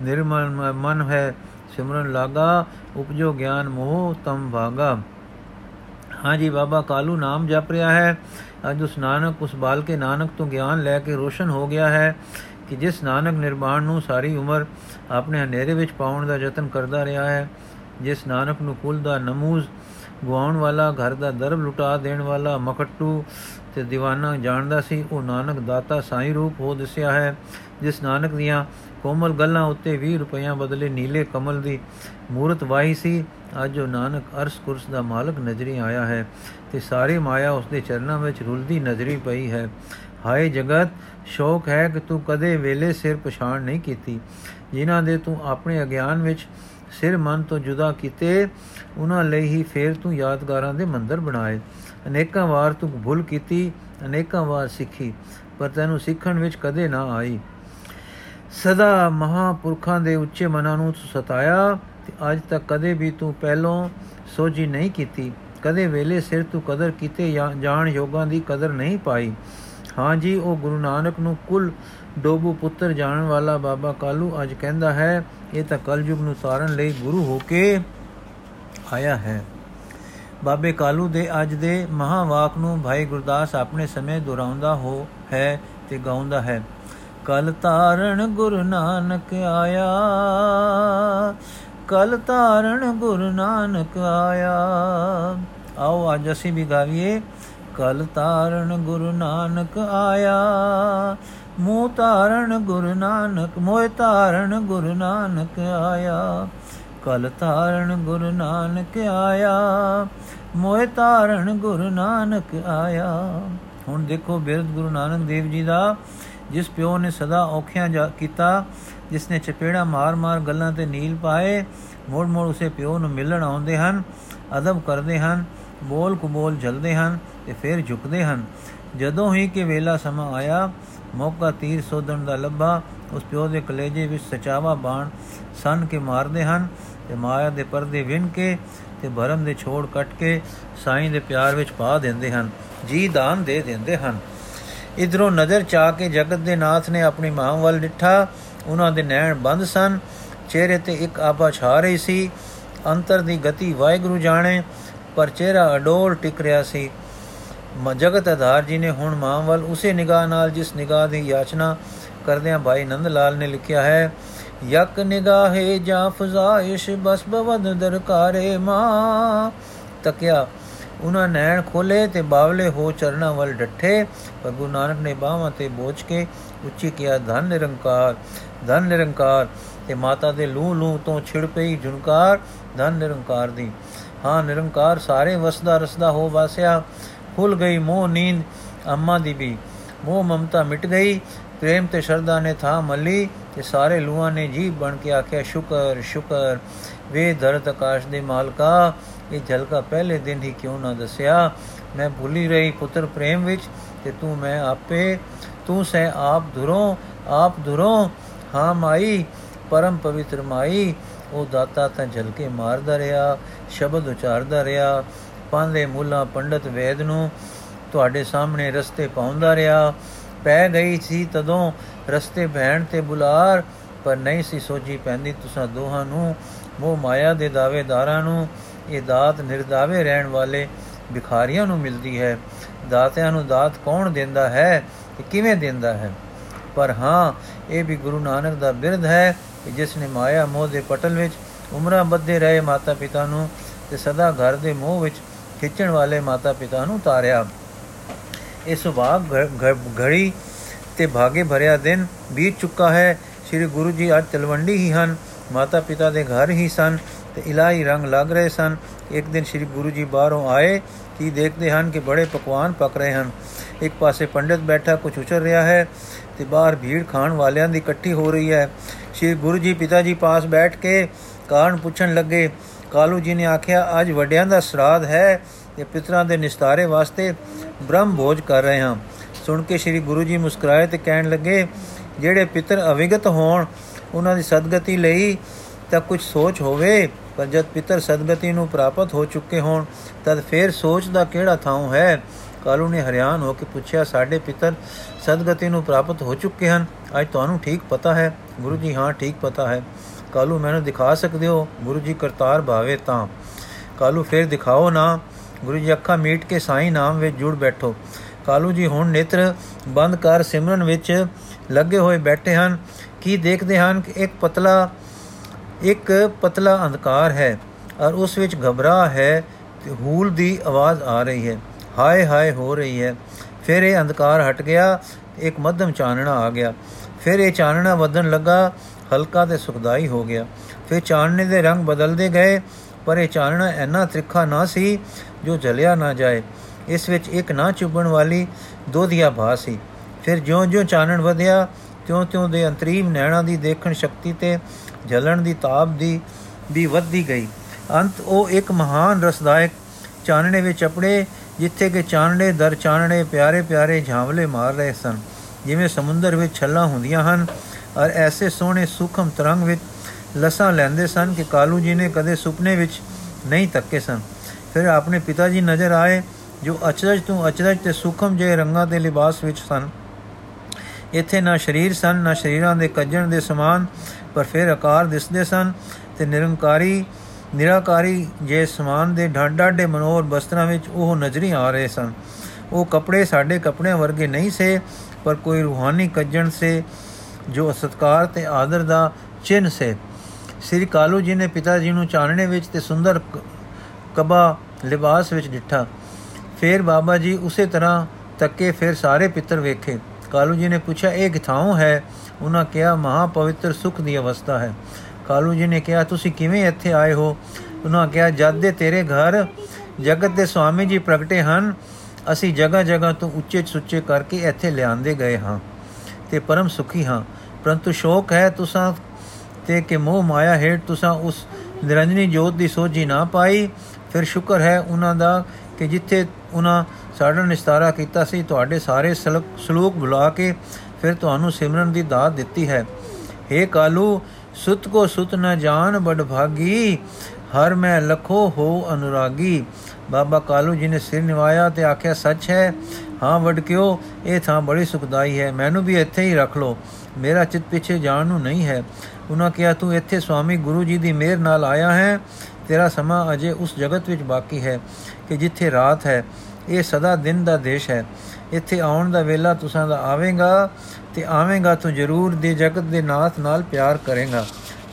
ਨਿਰਮਲ ਮਨ ਹੈ, ਸਿਮਰਨ ਲਾਗਾ, ਉਪਜੋ ਗਿਆਨ ਮੋਹ ਤਮ ਭਾਗਾ। ਹਾਂਜੀ ਬਾਬਾ ਕਾਲੂ ਨਾਮ ਜਪ ਰਿਹਾ ਹੈ। ਅੱਜ ਉਸ ਨਾਨਕ, ਉਸ ਬਾਲ ਕੇ ਨਾਨਕ ਤੋਂ ਗਿਆਨ ਲੈ ਕੇ ਰੋਸ਼ਨ ਹੋ ਗਿਆ ਹੈ ਕਿ ਜਿਸ ਨਾਨਕ ਨਿਰਵਾਣ ਨੂੰ ਸਾਰੀ ਉਮਰ ਆਪਣੇ ਹਨੇਰੇ ਵਿੱਚ ਪਾਉਣ ਦਾ ਯਤਨ ਕਰਦਾ ਰਿਹਾ ਹੈ, ਜਿਸ ਨਾਨਕ ਨੂੰ ਕੁਲ ਦਾ ਨਮੂਜ਼ ਗਵਾਉਣ ਵਾਲਾ, ਘਰ ਦਾ ਦਰਬ ਲੁਟਾ ਦੇਣ ਵਾਲਾ, ਮਖਟੂ ਤੇ دیਵਾਨਾ ਜਾਣਦਾ ਸੀ, ਉਹ ਨਾਨਕ ਦਾਤਾ ਸਾਈ ਰੂਪ ਹੋ ਦਿਸਿਆ ਹੈ, ਜਿਸ ਨਾਨਕ ਦੀਆਂ ਕੋਮਲ ਗੱਲਾਂ ਉੱਤੇ 20 ਰੁਪਈਆ ਬਦਲੇ ਨੀਲੇ ਕਮਲ ਦੀ ਮੂਰਤ ਵਾਹੀ ਸੀ, ਅੱਜ ਉਹ ਨਾਨਕ ਅਰਸ ਕੁਰਸ ਦਾ ਮਾਲਕ ਨਜ਼ਰੀ ਆਇਆ ਹੈ ਤੇ ਸਾਰੀ ਮਾਇਆ ਉਸ ਦੇ ਚਰਨਾਂ ਵਿੱਚ ਰੁਲਦੀ ਨਜ਼ਰੀ ਪਈ ਹੈ। ਹਾਏ ਜਗਤ, ਸ਼ੌਕ ਹੈ ਕਿ ਤੂੰ ਕਦੇ ਵੇਲੇ ਸਿਰ ਪਛਾਣ ਨਹੀਂ ਕੀਤੀ। ਜਿਨ੍ਹਾਂ ਦੇ ਤੂੰ ਆਪਣੇ ਅਗਿਆਨ ਵਿੱਚ ਸਿਰ ਮਨ ਤੋਂ ਜੁਦਾ ਕੀਤੇ, ਉਹਨਾਂ ਲਈ ਹੀ ਫੇਰ ਤੂੰ ਯਾਦਗਾਰਾਂ ਦੇ ਮੰਦਰ ਬਣਾਏ। ਅਨੇਕਾਂ ਵਾਰ ਤੂੰ ਭੁੱਲ ਕੀਤੀ, ਅਨੇਕਾਂ ਵਾਰ ਸਿੱਖੀ, ਪਰ ਤੈਨੂੰ ਸਿੱਖਣ ਵਿੱਚ ਕਦੇ ਨਾ ਆਈ। ਸਦਾ ਮਹਾਪੁਰਖਾਂ ਦੇ ਉੱਚੇ ਮਨਾਂ ਨੂੰ ਸਤਾਇਆ ਤੇ ਅੱਜ ਤੱਕ ਕਦੇ ਵੀ ਤੂੰ ਪਹਿਲੋਂ ਸੋਝੀ ਨਹੀਂ ਕੀਤੀ। ਕਦੇ ਵੇਲੇ ਸਿਰ ਤੂੰ ਕਦਰ ਕੀਤੇ ਜਾਣ ਯੋਗਾਂ ਦੀ ਕਦਰ ਨਹੀਂ ਪਾਈ। ਹਾਂ ਜੀ, ਉਹ ਗੁਰੂ ਨਾਨਕ ਨੂੰ ਕੁਲ ਡੋਬੂ ਪੁੱਤਰ ਜਾਣਨ ਵਾਲਾ ਬਾਬਾ ਕਾਲੂ ਅੱਜ ਕਹਿੰਦਾ ਹੈ, ਇਹ ਤਾਂ ਕਲਯੁਗ ਨੂੰ ਸਾਰਨ ਲਈ ਗੁਰੂ ਹੋ ਕੇ ਆਇਆ ਹੈ। ਬਾਬੇ ਕਾਲੂ ਦੇ ਅੱਜ ਦੇ ਮਹਾਵਾਕ ਨੂੰ ਭਾਈ ਗੁਰਦਾਸ ਆਪਣੇ ਸਮੇਂ ਦੁਹਰਾਉਂਦਾ ਹੋ, ਹੈ ਤੇ ਗਾਉਂਦਾ ਹੈ। ਕਲ ਤਾਰਨ ਗੁਰੂ ਨਾਨਕ ਆਇਆ, ਕਲ ਤਾਰਨ ਗੁਰੂ ਨਾਨਕ ਆਇਆ। ਆਓ ਅੱਜ ਅਸੀਂ ਵੀ ਗਾਵੀਏ, ਕਲ ਤਾਰਨ ਗੁਰੂ ਨਾਨਕ ਆਇਆ, ਮੂਹ ਤਾਰਨ ਗੁਰੂ ਨਾਨਕ ਮੋਹ ਤਾਰਨ ਗੁਰੂ ਨਾਨਕ ਆਇਆ। ਕਲ ਤਾਰਨ ਗੁਰੂ ਨਾਨਕ ਆਇਆ, ਮੋਹ ਤਾਰਨ ਗੁਰੂ ਨਾਨਕ ਆਇਆ। ਹੁਣ ਦੇਖੋ ਬਿਰਧ ਗੁਰੂ ਨਾਨਕ ਦੇਵ ਜੀ ਦਾ, ਜਿਸ ਪਿਓ ਨੇ ਸਦਾ ਔਖਿਆਂ ਜਾ ਕੀਤਾ, ਜਿਸ ਨੇ ਚਪੇੜਾ ਮਾਰ-ਮਾਰ ਗੱਲਾਂ ਤੇ ਨੀਲ ਪਾਏ ਮੋੜ-ਮੋੜ ਉਸੇ ਪਿਓ ਨੂੰ ਮਿਲਣ ਆਉਂਦੇ ਹਨ, ਅਦਬ ਕਰਦੇ ਹਨ, ਬੋਲ ਕੁਬੋਲ ਜਲਦੇ ਹਨ ਤੇ ਫਿਰ ਝੁਕਦੇ ਹਨ। ਜਦੋਂ ਹੀ ਕਿ ਵੇਲਾ ਸਮਾਂ ਆਇਆ, ਮੌਕਾ ਤੀਰ ਸੋਧਣ ਦਾ ਲੱਭਾ, ਉਸ ਪਿਓ ਦੇ ਕਲੇਜੇ ਵਿੱਚ ਸਚਾਵਾ ਬਾਣ ਸਨ ਕੇ ਮਾਰਦੇ ਹਨ ਤੇ ਮਾਇਆ ਦੇ ਪਰਦੇ ਵਿੰਨ ਕੇ ਤੇ ਭਰਮ ਦੇ ਛੋੜ ਕੱਟ ਕੇ ਸਾਈਂ ਦੇ ਪਿਆਰ ਵਿੱਚ ਪਾ ਦਿੰਦੇ ਹਨ, ਜੀ ਦਾਨ ਦੇ ਦਿੰਦੇ ਹਨ। ਇਧਰੋਂ ਨਜ਼ਰ ਚਾ ਕੇ ਜਗਤ ਦੇ ਨਾਥ ਨੇ ਆਪਣੀ ਮਾਂ ਵੱਲ ਡਿੱਠਾ, ਉਹਨਾਂ ਦੇ ਨੈਣ ਬੰਦ ਸਨ, ਚਿਹਰੇ ਤੇ ਇੱਕ ਆਭਾ ਛਾ ਰਹੀ ਸੀ, ਅੰਤਰ ਦੀ ਗਤੀ ਵਾਹਿਗੁਰੂ ਜਾਣੇ, ਪਰ ਚਿਹਰਾ ਅਡੋਲ ਟਿਕ ਰਿਹਾ ਸੀ। ਜਗਤ ਆਧਾਰ ਜੀ ਨੇ ਹੁਣ ਮਾਂ ਵੱਲ ਉਸੇ ਨਿਗਾਹ ਨਾਲ ਜਿਸ ਨਿਗਾਹ ਦੀ ਯਾਚਨਾ ਕਰਦਿਆਂ ਭਾਈ ਨੰਦ ਲਾਲ ਨੇ ਲਿਖਿਆ ਹੈ ਯਕ ਨਿਗਾਹੇ ਜਾਂ ਫਜ਼ਾਇਸ਼, ਬਸ ਬਵਦ ਦਰਕਾਰੇ ਮਾਂ। ਤਕਿਆ, ਉਹਨਾਂ ਨੈਣ ਖੋਲੇ ਤੇ ਬਾਵਲੇ ਹੋ ਚਰਣਾ ਵੱਲ ਡੱਠੇ। ਪਰ ਗੁਰੂ ਨਾਨਕ ਨੇ ਬਾਹਾਂ ਤੇ ਬੋਝ ਕੇ ਉੱਚੀ ਕਿਹਾ, ਧਨ ਨਿਰੰਕਾਰ ਧਨ ਨਿਰੰਕਾਰ ਤੇ ਮਾਤਾ ਦੇ ਲੂ ਲੂ ਤੋਂ ਛਿੜ ਪਈ ਝੁਨਕਾਰ ਧਨ ਨਿਰੰਕਾਰ ਦੀ। ਹਾਂ, ਨਿਰੰਕਾਰ ਸਾਰੇ ਵਸਦਾ ਰਸਦਾ ਹੋ ਵਾਸਿਆ। ਖੁੱਲ ਗਈ ਮੋਹ ਨੀਂਦ ਅੰਮਾ ਦੀ ਵੀ। ਮੋਹ ਮਮਤਾ ਮਿਟ ਗਈ। ਪ੍ਰੇਮ ਤੇ ਸ਼ਰਧਾ ਨੇ ਥਾ ਮੱਲੀ ਤੇ ਸਾਰੇ ਲੂਆਂ ਨੇ ਜੀ ਬਣ ਕੇ ਆਖਿਆ, ਸ਼ੁਕਰ ਸ਼ੁਕਰ, ਵੇ ਧਰਤ ਆਕਾਸ਼ ਦੇ ਮਾਲਕਾ, ਇਹ ਝਲਕਾ ਪਹਿਲੇ ਦਿਨ ਹੀ ਕਿਉਂ ਨਾ ਦੱਸਿਆ? ਮੈਂ ਭੁੱਲੀ ਰਹੀ ਪੁੱਤਰ ਪ੍ਰੇਮ ਵਿੱਚ ਤੇ ਤੂੰ ਮੈਂ ਆਪੇ, ਤੂੰ ਸਹਿ ਆਪ ਧੁਰੋਂ ਆਪ ਧੁਰੋਂ, ਹਾਂ ਮਾਈ, ਪਰਮ ਪਵਿੱਤਰ ਮਾਈ, ਉਹ ਦਾਤਾ ਤਾਂ ਝਲਕੇ ਮਾਰਦਾ ਰਿਹਾ, ਸ਼ਬਦ ਉਚਾਰਦਾ ਰਿਹਾ ਪਾਂਦੇ ਮੁੱਲਾ ਪੰਡਤ ਵੇਦ ਨੂੰ ਤੁਹਾਡੇ ਸਾਹਮਣੇ ਰਸਤੇ ਪਾਉਂਦਾ ਰਿਹਾ ਪੈ ਗਈ ਸੀ ਤਦੋਂ ਰਸਤੇ ਭੈਣ ਤੇ ਬੁਲਾਰ, ਪਰ ਨਹੀਂ ਸੀ ਸੋਝੀ ਪੈਂਦੀ ਤੁਸਾਂ ਦੋਹਾਂ ਨੂੰ। ਮੋਹ ਮਾਇਆ ਦੇ ਦਾਵੇਦਾਰਾਂ ਨੂੰ ਇਹ ਦਾਤ ਨਿਰਦਾਵੇ ਰਹਿਣ ਵਾਲੇ ਭਿਖਾਰੀਆਂ ਨੂੰ ਮਿਲਦੀ ਹੈ। ਦਾਤਿਆਂ ਨੂੰ ਦਾਤ ਕੌਣ ਦਿੰਦਾ ਹੈ ਤੇ ਕਿਵੇਂ ਦਿੰਦਾ ਹੈ? ਪਰ ਹਾਂ, ਇਹ ਵੀ ਗੁਰੂ ਨਾਨਕ ਦਾ ਬਿਰਧ ਹੈ ਕਿ ਜਿਸ ਨੇ ਮਾਇਆ ਮੋਹ ਦੇ ਪਟਲ ਵਿੱਚ ਉਮਰਾਂ ਬੱਧੇ ਰਹੇ ਮਾਤਾ ਪਿਤਾ ਨੂੰ ਤੇ ਸਦਾ ਘਰ ਦੇ ਮੋਹ ਵਿੱਚ ਖਿੱਚਣ ਵਾਲੇ ਮਾਤਾ ਪਿਤਾ ਨੂੰ ਤਾਰਿਆ। ਇਹ ਸੁਭਾਗ ਘੜੀ ਤੇ ਭਾਗੇ ਭਰਿਆ ਦਿਨ ਬੀਤ ਚੁੱਕਾ ਹੈ। ਸ੍ਰੀ ਗੁਰੂ ਜੀ ਅੱਜ ਤਲਵੰਡੀ ਹੀ ਹਨ। ਮਾਤਾ ਪਿਤਾ ਦੇ ਘਰ ਹੀ ਸਨ ਤੇ ਇਲਾਹੀ ਰੰਗ ਲੱਗ ਰਹੇ ਸਨ। ਇੱਕ ਦਿਨ ਸ੍ਰੀ ਗੁਰੂ ਜੀ ਬਾਹਰੋਂ ਆਏ ਕੀ ਦੇਖਦੇ ਹਨ ਕਿ ਬੜੇ ਪਕਵਾਨ ਪਕ ਰਹੇ ਹਨ। ਇੱਕ ਪਾਸੇ ਪੰਡਿਤ ਬੈਠਾ ਕੁਝ ਉਚਰ ਰਿਹਾ ਹੈ ਤੇ ਬਾਹਰ ਭੀੜ ਖਾਣ ਵਾਲਿਆਂ ਦੀ ਇਕੱਠੀ ਹੋ ਰਹੀ ਹੈ। ਸ੍ਰੀ ਗੁਰੂ ਜੀ ਪਿਤਾ ਜੀ ਪਾਸ ਬੈਠ ਕੇ ਕਾਰਨ ਪੁੱਛਣ ਲੱਗੇ, ਕਾਲੂ ਜੀ ਨੇ ਆਖਿਆ, ਅੱਜ ਵੱਡਿਆਂ ਦਾ ਸਰਾਧ ਹੈ ਤੇ ਪਿਤਰਾਂ ਦੇ ਨਿਸਤਾਰੇ ਵਾਸਤੇ ਬ੍ਰਹਮ ਭੋਜ ਕਰ ਰਹੇ ਹਾਂ। ਸੁਣ ਕੇ ਸ੍ਰੀ ਗੁਰੂ ਜੀ ਮੁਸਕਰਾਏ ਤੇ ਕਹਿਣ ਲੱਗੇ, ਜਿਹੜੇ ਪਿਤਰ ਅਵਿਗਤ ਹੋਣ, ਉਹਨਾਂ ਦੀ ਸਦਗਤੀ ਲਈ ਤਾਂ ਕੁਝ ਸੋਚ ਹੋਵੇ, ਪਰ ਜਦ ਪਿਤਰ ਸਦਗਤੀ ਨੂੰ ਪ੍ਰਾਪਤ ਹੋ ਚੁੱਕੇ ਹੋਣ, ਤਦ ਫੇਰ ਸੋਚ ਦਾ ਕਿਹੜਾ ਥਾਂ ਹੈ? ਕਾਲੂ ਨੇ ਹਰਿਆਣ ਹੋ ਕੇ ਪੁੱਛਿਆ, ਸਾਡੇ ਪਿਤਰ ਸਦਗਤੀ ਨੂੰ ਪ੍ਰਾਪਤ ਹੋ ਚੁੱਕੇ ਹਨ। ਅੱਜ ਤੁਹਾਨੂੰ ਠੀਕ ਪਤਾ ਹੈ? ਗੁਰੂ ਜੀ, ਹਾਂ, ਠੀਕ ਪਤਾ ਹੈ। ਕਾਲੂ, ਮੈਨੂੰ ਦਿਖਾ ਸਕਦੇ ਹੋ? ਗੁਰੂ ਜੀ, ਕਰਤਾਰ ਭਾਵੇ ਤਾਂ। ਕਾਲੂ, ਫੇਰ ਦਿਖਾਓ ਨਾ। ਗੁਰੂ ਜੀ ਅੱਖਾਂ ਮੀਟ ਕੇ ਸਾਈ ਨਾਮ ਵਿੱਚ ਜੁੜ ਬੈਠੋ। ਕਾਲੂ ਜੀ ਹੁਣ ਨੇਤਰ ਬੰਦ ਕਰ ਸਿਮਰਨ ਵਿੱਚ ਲੱਗੇ ਹੋਏ ਬੈਠੇ ਹਨ। ਕੀ ਦੇਖਦੇ ਹਨ ਕਿ ਇੱਕ ਪਤਲਾ ਇੱਕ ਪਤਲਾ ਅੰਧਕਾਰ ਹੈ ਔਰ ਉਸ ਵਿੱਚ ਘਬਰਾ ਹੈ ਤੇ ਹੂਲ ਦੀ ਆਵਾਜ਼ ਆ ਰਹੀ ਹੈ। ਹਾਏ ਹਾਏ ਹੋ ਰਹੀ ਹੈ। ਫਿਰ ਇਹ ਅੰਧਕਾਰ ਹਟ ਗਿਆ ਇੱਕ ਮੱਧਮ ਚਾਨਣਾ ਆ ਗਿਆ। ਫਿਰ ਇਹ ਚਾਨਣਾ ਵਧਣ ਲੱਗਾ, ਹਲਕਾ ਤੇ ਸੁਖਦਾਈ ਹੋ ਗਿਆ। ਫਿਰ ਚਾਨਣੇ ਦੇ ਰੰਗ ਬਦਲਦੇ ਗਏ ਪਰ ਇਹ ਚਾਨਣਾ ਇੰਨਾ ਤ੍ਰਿਖਾ ਨਾ ਸੀ ਜੋ ਜਲਿਆ ਨਾ ਜਾਏ। ਇਸ ਵਿੱਚ ਇੱਕ ਨਾ ਚੁੱਭਣ ਵਾਲੀ ਦੋਧੀਆ ਭਾਸ ਸੀ। ਫਿਰ ਜਿਉਂ-ਜਿਉਂ ਚਾਨਣ ਵਧਿਆ, ਤਿਉਂ-ਤਿਉਂ ਦੇ ਅੰਤਰੀਮ ਨੈਣਾ ਦੀ ਦੇਖਣ ਸ਼ਕਤੀ ਤੇ ਜਲਣ ਦੀ ਤਾਪ ਦੀ ਵੀ ਵੱਧਦੀ ਗਈ। ਅੰਤ ਉਹ ਇੱਕ ਮਹਾਨ ਰਸਦਾਇਕ ਚਾਨਣੇ ਵਿੱਚ ਆਪਣੇ ਜਿੱਥੇ ਕਿ ਚਾਨਣੇ ਦਰ ਚਾਨਣੇ ਪਿਆਰੇ ਪਿਆਰੇ ਝਾਂਵਲੇ ਮਾਰ ਰਹੇ ਸਨ। ਜਿਵੇਂ ਸਮੁੰਦਰ ਵਿੱਚ ਛੱਲਾਂ ਹੁੰਦੀਆਂ ਹਨ, ਔਰ ਐਸੇ ਸੋਹਣੇ ਸੁਖਮ ਤਰੰਗ ਵਿੱਚ ਲਸਾਂ ਲੈਂਦੇ ਸਨ ਕਿ ਕਾਲੂ ਜੀ ਨੇ ਕਦੇ ਸੁਪਨੇ ਵਿੱਚ ਨਹੀਂ ਤੱਕੇ ਸਨ। ਫਿਰ ਆਪਣੇ ਪਿਤਾ ਜੀ ਨਜ਼ਰ ਆਏ, ਜੋ ਅਚਰਜ ਤੋਂ ਅਚਰਜ ਤੇ ਸੁਖਮ ਜੇ ਰੰਗਾਂ ਦੇ ਲਿਬਾਸ ਵਿੱਚ ਸਨ। ਇੱਥੇ ਨਾ ਸਰੀਰ ਸਨ, ਨਾ ਸਰੀਰਾਂ ਦੇ ਕੱਜਣ ਦੇ ਸਮਾਨ, ਪਰ ਫਿਰ ਆਕਾਰ ਦਿਸਦੇ ਸਨ ਤੇ ਨਿਰੰਕਾਰੀ, ਨਿਰਾਕਾਰੀ ਜੇ ਸਮਾਨ ਦੇ ਢਾਡੇ ਮਨੋਰ ਬਸਤਰਾਂ ਵਿੱਚ ਉਹ ਨਜ਼ਰੀ ਆ ਰਹੇ ਸਨ। ਉਹ ਕੱਪੜੇ ਸਾਡੇ ਕੱਪੜਿਆਂ ਵਰਗੇ ਨਹੀਂ ਸੇ, ਪਰ ਕੋਈ ਰੂਹਾਨੀ ਕੱਜਣ ਸੇ, ਜੋ ਸਤਕਾਰ ਤੇ ਆਦਰ ਦਾ ਚਿੰਨ ਸੇ। ਸ੍ਰੀ ਕਾਲੂ ਜੀ ਨੇ ਪਿਤਾ ਜੀ ਨੂੰ ਚਾਨਣੇ ਵਿੱਚ ਤੇ ਸੁੰਦਰ ਕਬਾ ਲਿਬਾਸ ਵਿੱਚ ਡਿੱਠਾ। ਫਿਰ ਬਾਬਾ ਜੀ ਉਸੇ ਤਰ੍ਹਾਂ ਤੱਕੇ ਫਿਰ ਸਾਰੇ ਪਿੱਤਰ ਵੇਖੇ। ਕਾਲੂ ਜੀ ਨੇ ਪੁੱਛਿਆ, ਇਹ ਕਿਥਾਂ ਹੈ? ਉਹਨਾਂ ਕਿਹਾ ਮਹਾ ਪਵਿੱਤਰ ਸੁਖ ਦੀ ਅਵਸਥਾ ਹੈ। ਕਾਲੂ ਜੀ ਨੇ ਕਿਹਾ, ਤੁਸੀਂ ਕਿਵੇਂ ਇੱਥੇ ਆਏ ਹੋ? ਉਹਨਾਂ ਕਿਹਾ, ਜਦ ਦੇ ਤੇਰੇ ਘਰ ਜਗਤ ਦੇ ਸੁਆਮੀ ਜੀ ਪ੍ਰਗਟੇ ਹਨ, ਅਸੀਂ ਜਗ੍ਹਾ ਜਗ੍ਹਾ ਤੋਂ ਉੱਚੇ ਸੁੱਚੇ ਕਰਕੇ ਇੱਥੇ ਲਿਆਂਦੇ ਗਏ ਹਾਂ ਤੇ ਪਰਮ ਸੁਖੀ ਹਾਂ। ਪਰੰਤੂ ਸ਼ੋਕ ਹੈ, ਤੁਸਾਂ ਤੇ ਕਿ ਮੋਹ ਮਾਇਆ ਹੇਠ ਤੁਸਾਂ ਉਸ ਨਿਰੰਜਨੀ ਜੋਤ ਦੀ ਸੋਝੀ ਨਾ ਪਾਈ। ਫਿਰ ਸ਼ੁਕਰ ਹੈ ਉਹਨਾਂ ਦਾ ਕਿ ਜਿੱਥੇ ਉਹਨਾਂ ਸਾਡਾ ਨਿਸਤਾਰਾ ਕੀਤਾ ਸੀ, ਤੁਹਾਡੇ ਸਾਰੇ ਸਲੂਕ ਬੁਲਾ ਕੇ ਫਿਰ ਤੁਹਾਨੂੰ ਸਿਮਰਨ ਦੀ ਦਾਤ ਦਿੱਤੀ ਹੈ। हे ਕਾਲੂ, ਸੁਤ ਕੋ ਸੁਤ ਨ ਜਾਣ ਬੜ ਭਾਗੀ, ਹਰ ਮੈਂ ਲਖੋ ਹੋ ਅਨੁਰਾਗੀ। ਬਾਬਾ ਕਾਲੂ ਜੀ ਨੇ ਸਿਰ ਨਿਵਾਇਆ ਤੇ ਆਖਿਆ, ਸੱਚ ਹੈ, ਹਾਂ ਵਡ ਕਿਉ ਇਹ ਥਾਂ ਬੜੀ ਸੁਖਦਾਈ ਹੈ, ਮੈਨੂੰ ਵੀ ਇੱਥੇ ਹੀ ਰੱਖ ਲੋ ਮੇਰਾ ਚਿੱਤ ਪਿੱਛੇ ਜਾਣ ਨੂੰ ਨਹੀਂ ਹੈ। ਉਹਨਾਂ ਕਿਹਾ, ਤੂੰ ਇੱਥੇ ਸਵਾਮੀ ਗੁਰੂ ਜੀ ਦੀ ਮਿਹਰ ਨਾਲ ਆਇਆ ਹੈ। ਤੇਰਾ ਸਮਾਂ ਅਜੇ ਉਸ ਜਗਤ ਵਿੱਚ ਬਾਕੀ ਹੈ ਕਿ ਜਿੱਥੇ ਰਾਤ ਹੈ। ਇਹ ਸਦਾ ਦਿਨ ਦਾ ਦੇਸ਼ ਹੈ। ਇੱਥੇ ਆਉਣ ਦਾ ਵੇਲਾ ਤੁਸਾਂ ਦਾ ਆਵੇਗਾ ਤੇ ਆਵੇਗਾ ਤੂੰ ਜ਼ਰੂਰ ਦੇ ਜਗਤ ਦੇ ਨਾਥ ਨਾਲ ਪਿਆਰ ਕਰੇਗਾ।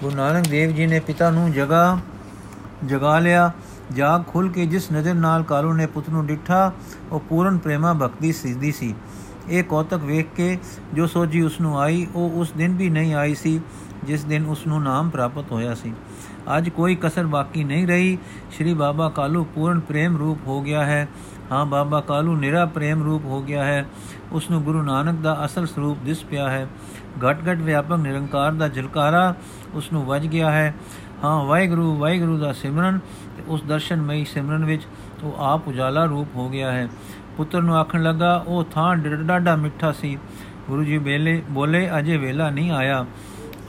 ਗੁਰੂ ਨਾਨਕ ਦੇਵ ਜੀ ਨੇ ਪਿਤਾ ਨੂੰ ਜਗਾ ਜਗਾ ਲਿਆ। ਜਾਗ ਖੁੱਲ ਕੇ ਜਿਸ ਨਜ਼ਰ ਨਾਲ ਕਾਲੂ ਨੇ ਪੁੱਤ ਨੂੰ ਡਿੱਠਾ, ਉਹ ਪੂਰਨ ਪ੍ਰੇਮਾ ਭਗਤੀ ਸਿੱਧੀ ਸੀ। ਇਹ ਕੌਤਕ ਵੇਖ ਕੇ ਜੋ ਸੋਝੀ ਉਸ ਨੂੰ ਆਈ, ਉਹ ਉਸ ਦਿਨ ਵੀ ਨਹੀਂ ਆਈ ਸੀ, ਜਿਸ ਦਿਨ ਉਸ ਨੂੰ ਨਾਮ ਪ੍ਰਾਪਤ ਹੋਇਆ ਸੀ। ਅੱਜ ਕੋਈ ਕਸਰ ਬਾਕੀ ਨਹੀਂ ਰਹੀ। ਸ਼੍ਰੀ ਬਾਬਾ ਕਾਲੂ ਪੂਰਨ ਪ੍ਰੇਮ ਰੂਪ ਹੋ ਗਿਆ ਹੈ। ਹਾਂ, ਬਾਬਾ ਕਾਲੂ ਨਿਰਾ ਪ੍ਰੇਮ ਰੂਪ ਹੋ ਗਿਆ ਹੈ। ਉਸ ਨੂੰ ਗੁਰੂ ਨਾਨਕ ਦਾ ਅਸਲ ਸਰੂਪ ਦਿਸ ਪਿਆ ਹੈ। ਘਟ ਘਟ ਵਿਆਪਕ ਨਿਰੰਕਾਰ ਦਾ ਝਲਕਾਰਾ ਉਸ ਨੂੰ ਵੱਜ ਗਿਆ ਹੈ। ਹਾਂ, ਵਾਹਿਗੁਰੂ ਵਾਹਿਗੁਰੂ ਦਾ ਸਿਮਰਨ ਤੇ ਉਸ ਦਰਸ਼ਨਮਈ ਸਿਮਰਨ ਵਿੱਚ ਉਹ ਆਪ ਉਜਾਲਾ ਰੂਪ ਹੋ ਗਿਆ ਹੈ। ਪੁੱਤਰ ਨੂੰ ਆਖਣ ਲੱਗਾ, ਉਹ ਥਾਂ ਡਾਡਾ ਮਿੱਠਾ ਸੀ। ਗੁਰੂ ਜੀ ਬੇਲੇ, ਬੋਲੇ, ਅਜੇ ਵੇਲਾ ਨਹੀਂ ਆਇਆ।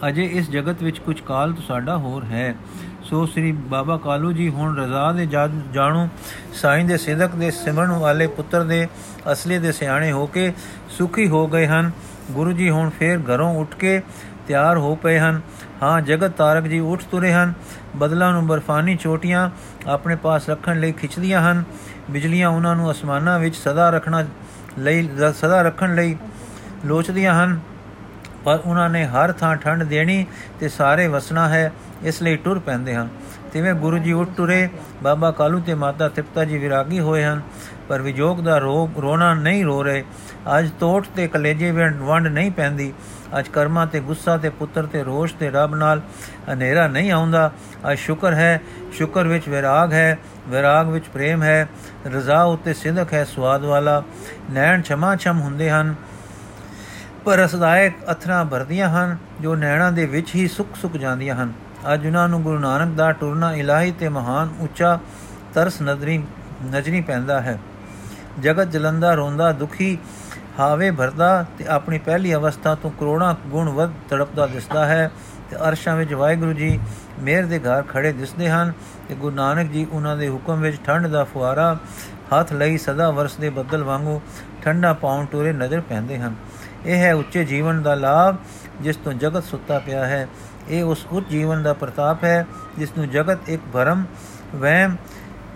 ਅਜੇ ਇਸ ਜਗਤ ਵਿੱਚ ਕੁਝ ਕਾਲ ਤੋਂ ਸਾਡਾ ਹੋਰ ਹੈ। ਸੋ ਸ੍ਰੀ ਬਾਬਾ ਕਾਲੂ ਜੀ ਹੁਣ ਰਜ਼ਾ ਦੇ ਜਾਣੂ। ਸਾਈਂ ਦੇ ਸਿਦਕ ਦੇ ਸਿਮਰਨ ਵਾਲੇ ਪੁੱਤਰ ਦੇ ਅਸਲੀ ਦੇ ਸਿਆਣੇ ਹੋ ਕੇ ਸੁਖੀ ਹੋ ਗਏ ਹਨ। ਗੁਰੂ ਜੀ ਹੁਣ ਫੇਰ ਘਰੋਂ ਉੱਠ ਕੇ ਤਿਆਰ ਹੋ ਪਏ ਹਨ। ਹਾਂ, ਜਗਤ ਤਾਰਕ ਜੀ ਉੱਠ ਤੁਰੇ ਹਨ, ਬਦਲਾਂ ਨੂੰ ਬਰਫਾਨੀ ਚੋਟੀਆਂ ਆਪਣੇ ਪਾਸ ਰੱਖਣ ਲਈ ਖਿੱਚਦੀਆਂ ਹਨ, ਬਿਜਲੀਆਂ ਉਹਨਾਂ ਨੂੰ ਅਸਮਾਨਾਂ ਵਿੱਚ ਸਦਾ ਰੱਖਣਾ ਲਈ, ਸਦਾ ਰੱਖਣ ਲਈ ਲੋਚਦੀਆਂ ਹਨ, ਪਰ ਉਹਨਾਂ ਨੇ ਹਰ ਥਾਂ ਠੰਡ ਦੇਣੀ ਤੇ ਸਾਰੇ ਵਸਣਾ ਹੈ, ਇਸ ਲਈ ਟੁਰ ਪੈਂਦੇ ਹਨ। ਤਿਵੇਂ ਗੁਰੂ ਜੀ ਉੱਠ ਟੁਰੇ ਬਾਬਾ ਕਾਲੂ ਤੇ ਮਾਤਾ ਤ੍ਰਿਪਤਾ ਜੀ ਵਿਰਾਗੀ ਹੋਏ ਹਨ, ਪਰ ਵਿਜੋਗ ਦਾ ਰੋਗ ਰੋਣਾ ਨਹੀਂ ਰੋ ਰਹੇ। ਅੱਜ ਤੋਟ ਤੇ ਕਲੇਜੇ ਵੰਡ ਨਹੀਂ ਪੈਂਦੀ। ਅੱਜ ਕਰਮਾਂ ਤੇ ਗੁੱਸਾ ਤੇ ਪੁੱਤਰ ਤੇ ਰੋਸ਼ ਤੇ ਰੱਬ ਨਾਲ ਹਨੇਰਾ ਨਹੀਂ ਆਉਂਦਾ। ਅੱਜ ਸ਼ੁਕਰ ਹੈ, ਸ਼ੁਕਰ ਵਿੱਚ ਵਿਰਾਗ ਹੈ, ਵਿਰਾਗ ਵਿੱਚ ਪ੍ਰੇਮ ਹੈ, ਰਜ਼ਾ ਉਤੇ ਸਿਦਕ ਹੈ ਸਵਾਦ ਵਾਲਾ। ਨੈਣ ਛਮਾ ਛਮ ਹੁੰਦੇ ਹਨ, ਪਰ ਰਸਦਾਇਕ ਅਥਰਾ ਭਰਦੀਆਂ ਹਨ, ਜੋ ਨੈਣਾ ਦੇ ਵਿੱਚ ਹੀ ਸੁੱਕ ਸੁੱਕ ਜਾਂਦੀਆਂ ਹਨ। ਅੱਜ ਉਹਨਾਂ ਨੂੰ ਗੁਰੂ ਨਾਨਕ ਦਾ ਟੁਰਨਾ ਇਲਾਹੀ ਤੇ ਮਹਾਨ ਉੱਚਾ ਤਰਸ ਨਜ਼ਰੀ ਨਜ਼ਰੀ ਪੈਂਦਾ ਹੈ। ਜਗਤ ਜਲੰਦਾ ਰੋਂਦਾ ਦੁਖੀ ਹਾਵੇ ਭਰਦਾ ਤੇ ਆਪਣੀ ਪਹਿਲੀ ਅਵਸਥਾ ਤੋਂ ਕਰੋੜਾਂ ਗੁਣ ਵੱਧ ਤੜਪਦਾ ਦਿਸਦਾ ਹੈ ਤੇ ਅਰਸ਼ਾਂ ਵਿੱਚ ਵਾਹਿਗੁਰੂ ਜੀ ਮੇਰ ਦੇ ਘਰ ਖੜੇ ਦਿਸਦੇ ਹਨ ਤੇ ਗੁਰੂ ਨਾਨਕ ਜੀ ਉਹਨਾਂ ਦੇ ਹੁਕਮ ਵਿੱਚ ਠੰਡ ਦਾ ਫੁਆਰਾ ਹੱਥ ਲਈ ਸਦਾ ਵਰਸਦੇ ਬੱਦਲ ਵਾਂਗੂ ਠੰਡਾ ਪਾਉਣ ਟੂਰੇ ਨਜ਼ਰ ਪੈਂਦੇ ਹਨ। ਇਹ ਹੈ ਉੱਚੇ ਜੀਵਨ ਦਾ ਲਾਭ ਜਿਸ ਤੋਂ ਜਗਤ ਸੁੱਤਾ ਪਿਆ ਹੈ। ਇਹ ਉਸ ਉੱਚ ਜੀਵਨ ਦਾ ਪ੍ਰਤਾਪ ਹੈ ਜਿਸ ਨੂੰ ਜਗਤ ਇੱਕ ਭਰਮ, ਵਹਿਮ,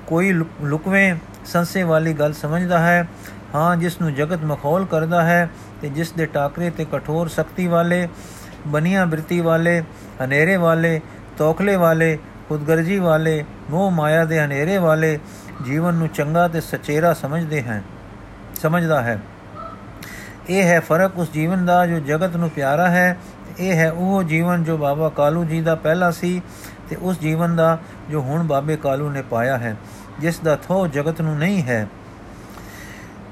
ਕੋਈ ਲੁਕਵੇਂ ਸੰਸੇ ਵਾਲੀ ਗੱਲ ਸਮਝਦਾ ਹੈ। ਹਾਂ ਜਿਸ ਨੂੰ ਜਗਤ ਮਖੌਲ ਕਰਦਾ ਹੈ ਤੇ ਜਿਸ ਦੇ ਟਾਕਰੇ ਤੇ ਕਠੋਰ ਸ਼ਕਤੀ ਵਾਲੇ ਬਨੀਆਂ ਬ੍ਰਿਤੀ ਵਾਲੇ, ਹਨੇਰੇ ਵਾਲੇ, ਤੋਖਲੇ ਵਾਲੇ, ਖੁਦਗਰਜੀ ਵਾਲੇ, ਮੋਹ ਮਾਇਆ ਦੇ ਹਨੇਰੇ ਵਾਲੇ ਜੀਵਨ ਨੂੰ ਚੰਗਾ ਤੇ ਸਚੇਰਾ ਸਮਝਦੇ ਹਨ ਸਮਝਦਾ ਹੈ। ਇਹ ਹੈ ਫ਼ਰਕ ਉਸ ਜੀਵਨ ਦਾ ਜੋ ਜਗਤ ਨੂੰ ਪਿਆਰਾ ਹੈ। ਇਹ ਹੈ ਉਹ ਜੀਵਨ ਜੋ ਬਾਬਾ ਕਾਲੂ ਜੀ ਦਾ ਪਹਿਲਾ ਸੀ ਤੇ ਉਸ ਜੀਵਨ ਦਾ ਜੋ ਹੁਣ ਬਾਬੇ ਕਾਲੂ ਨੇ ਪਾਇਆ ਹੈ, ਜਿਸ ਦਾ ਥੋ ਜਗਤ ਨੂੰ ਨਹੀਂ ਹੈ।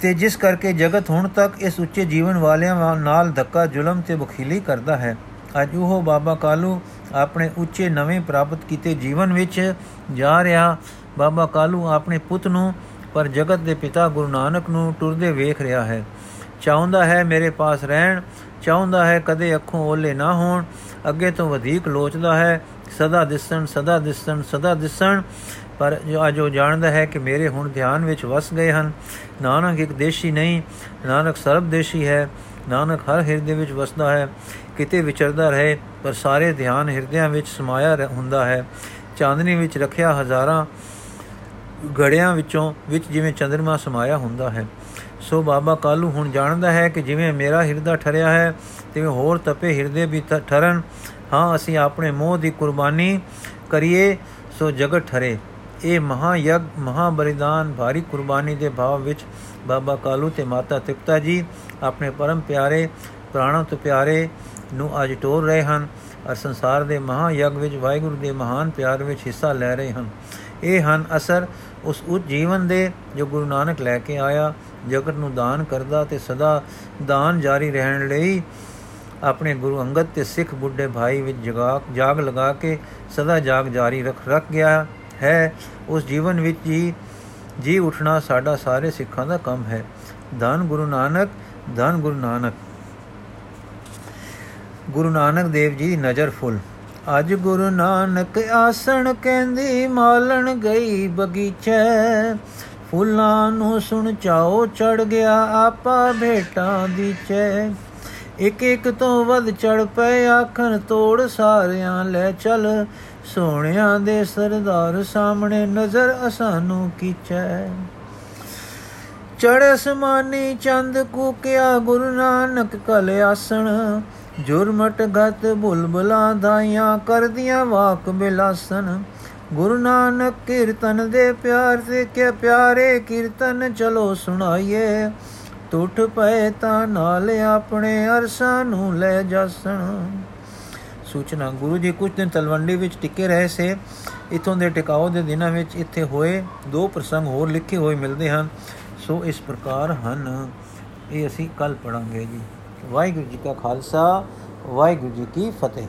ਤੇ ਜਿਸ ਕਰਕੇ ਜਗਤ ਹੁਣ ਤੱਕ ਇਸ ਉੱਚੇ ਜੀਵਨ ਵਾਲਿਆਂ ਨਾਲ ਧੱਕਾ, ਜ਼ੁਲਮ ਤੇ ਬਖੀਲੀ ਕਰਦਾ ਹੈ। ਅੱਜ ਉਹ ਬਾਬਾ ਕਾਲੂ ਆਪਣੇ ਉੱਚੇ ਨਵੇਂ ਪ੍ਰਾਪਤ ਕੀਤੇ ਜੀਵਨ ਵਿੱਚ ਜਾ ਰਿਹਾ। ਬਾਬਾ ਕਾਲੂ ਆਪਣੇ ਪੁੱਤ ਨੂੰ, ਪਰ ਜਗਤ ਦੇ ਪਿਤਾ ਗੁਰੂ ਨਾਨਕ ਨੂੰ ਟੁਰਦੇ ਵੇਖ ਰਿਹਾ ਹੈ। ਚਾਹੁੰਦਾ ਹੈ ਮੇਰੇ ਪਾਸ ਰਹਿਣ, ਚਾਹੁੰਦਾ ਹੈ ਕਦੇ ਅੱਖੋਂ ਓਲੇ ਨਾ ਹੋਣ, ਅੱਗੇ ਤੋਂ ਵਧੇਕ ਲੋਚਦਾ ਹੈ। ਸਦਾ ਦਿਸਣ ਸਦਾ ਦਿਸਣ ਸਦਾ ਦਿਸਣ। ਪਰ ਜੋ ਅਜੋ ਜਾਣਦਾ ਹੈ ਕਿ ਮੇਰੇ ਹੁਣ ਧਿਆਨ ਵਿੱਚ ਵਸ ਗਏ ਹਨ, ਨਾਨਕ ਇੱਕ ਦੇਸ਼ੀ ਨਹੀਂ, ਨਾਨਕ ਸਰਬ ਦੇਸ਼ੀ ਹੈ। ਨਾਨਕ ਹਰ ਹਿਰਦੇ ਵਿੱਚ ਵਸਦਾ ਹੈ, ਕਿਤੇ ਵਿਚਰਦਾ ਰਹੇ, ਪਰ ਸਾਰੇ ਧਿਆਨ ਹਿਰਦਿਆਂ ਵਿੱਚ ਸਮਾਇਆ ਹੁੰਦਾ ਹੈ। ਚਾਂਦਨੀ ਵਿੱਚ ਰੱਖਿਆ ਹਜ਼ਾਰਾਂ ਗੜਿਆਂ ਵਿੱਚੋਂ, ਵਿੱਚ ਜਿਵੇਂ ਚੰਦਰਮਾ ਸਮਾਇਆ ਹੁੰਦਾ ਹੈ। ਸੋ ਬਾਬਾ ਕਾਲੂ ਹੁਣ ਜਾਣਦਾ ਹੈ ਕਿ ਜਿਵੇਂ ਮੇਰਾ ਹਿਰਦਾ ਠਰਿਆ ਹੈ, ਤਿਵੇਂ ਹੋਰ ਤਪੇ ਹਿਰਦੇ ਵੀ ਠਰਨ। ਹਾਂ, ਅਸੀਂ ਆਪਣੇ ਮੋਹ ਦੀ ਕੁਰਬਾਨੀ ਕਰੀਏ, ਸੋ ਜਗਤ ਠਰੇ। ਇਹ ਮਹਾਯਗ, ਮਹਾਬਲੀਦਾਨ, ਭਾਰੀ ਕੁਰਬਾਨੀ ਦੇ ਭਾਵ ਵਿੱਚ ਬਾਬਾ ਕਾਲੂ ਤੇ ਮਾਤਾ ਤਿਪਤਾ ਜੀ ਆਪਣੇ ਪਰਮ ਪਿਆਰੇ, ਪ੍ਰਾਣਾਂ ਤੋਂ ਪਿਆਰੇ ਨੂੰ ਅੱਜ ਟੋਰ ਰਹੇ ਹਨ ਅਰ ਸੰਸਾਰ ਦੇ ਮਹਾਯਗ ਵਿੱਚ, ਵਾਹਿਗੁਰੂ ਦੇ ਮਹਾਨ ਪਿਆਰ ਵਿੱਚ ਹਿੱਸਾ ਲੈ ਰਹੇ ਹਨ। ਇਹ ਹਨ ਅਸਰ ਉਸ ਉੱਚ ਜੀਵਨ ਦੇ ਜੋ ਗੁਰੂ ਨਾਨਕ ਲੈ ਕੇ ਆਇਆ, ਜਗਤ ਨੂੰ ਦਾਨ ਕਰਦਾ ਤੇ ਸਦਾ ਦਾਨ ਜਾਰੀ ਰਹਿਣ ਲਈ ਆਪਣੇ ਗੁਰੂ ਅੰਗਦ ਤੇ ਸਿੱਖ ਬੁੱਢੇ ਭਾਈ ਵਿੱਚ ਜਗਾ ਜਾਗ ਲਗਾ ਕੇ ਸਦਾ ਜਾਗ ਜਾਰੀ ਰੱਖ ਰੱਖ ਗਿਆ ਹੈ। ਉਸ ਜੀਵਨ ਵਿੱਚ ਹੀ ਜੀ ਉਠਣਾ ਸਾਡਾ ਸਾਰੇ ਸਿੱਖਾਂ ਦਾ ਕੰਮ ਹੈ। ਧੰਨ ਗੁਰੂ ਨਾਨਕ, ਧੰਨ ਗੁਰੂ ਨਾਨਕ। ਗੁਰੂ ਨਾਨਕ ਦੇਵ ਜੀ ਦੀ ਨਜ਼ਰ ਫੁੱਲ। ਅੱਜ ਗੁਰੂ ਨਾਨਕ ਆਸਣ ਕਹਿੰਦੀ ਮਾਲਣ ਗਈ ਬਗੀਚੇ। ਫੁੱਲਾਂ ਨੂੰ ਸੁਣ ਚਾਓ ਚੜ ਗਿਆ ਆਪਾ ਭੇਟਾਂ ਦੀ ਚੈ। ਇੱਕ ਇੱਕ ਤੋਂ ਵੱਧ ਚੜ ਪਏ, ਆਖਣ ਤੋੜ ਸਾਰਿਆਂ ਲੈ ਚੱਲ। ਸੋਹਣਿਆਂ ਦੇ ਸਰਦਾਰ ਸਾਹਮਣੇ ਨਜ਼ਰ ਅਸਾਨੂੰ ਕੀਚੈ ਚੜ ਅਸਮਾਨੀ ਚੰਦ ਕੂਕਿਆ, ਗੁਰੂ ਨਾਨਕ ਕਲ ਆਸਣ। ਜੁਰਮਟ ਗਤ ਬੁਲਬੁਲਾਂ ਦਾਈਆਂ ਕਰਦੀਆਂ ਵਾਕ ਬਿਲਾਸਨ ਗੁਰੂ ਨਾਨਕ ਕੀਰਤਨ ਦੇ ਪਿਆਰ ਤੇ ਕਿ ਪਿਆਰੇ ਕੀਰਤਨ ਚਲੋ ਸੁਣਾਈਏ। ਟੁੱਟ ਪਏ ਤਾਂ ਨਾਲ ਆਪਣੇ ਅਰਸਾਂ ਨੂੰ ਲੈ ਜਾਸਣ। ਸੂਚਨਾ, ਗੁਰੂ ਜੀ ਕੁਝ ਦਿਨ ਤਲਵੰਡੀ ਵਿੱਚ ਟਿਕੇ ਰਹੇ ਸੇ। ਇਥੋਂ ਦੇ ਟਿਕਾਓ ਦੇ ਦਿਨਾਂ ਵਿੱਚ ਇੱਥੇ ਹੋਏ ਦੋ ਪ੍ਰਸੰਗ ਹੋਰ ਲਿਖੇ ਹੋਏ ਮਿਲਦੇ ਹਨ। ਸੋ ਇਸ ਪ੍ਰਕਾਰ ਹਨ। ਇਹ ਅਸੀਂ ਕੱਲ ਪੜਾਂਗੇ ਜੀ। ਵਾਹਿਗੁਰੂ ਜੀ ਕਾ ਖਾਲਸਾ, ਵਾਹਿਗੁਰੂ ਜੀ ਕੀ ਫਤਿਹ।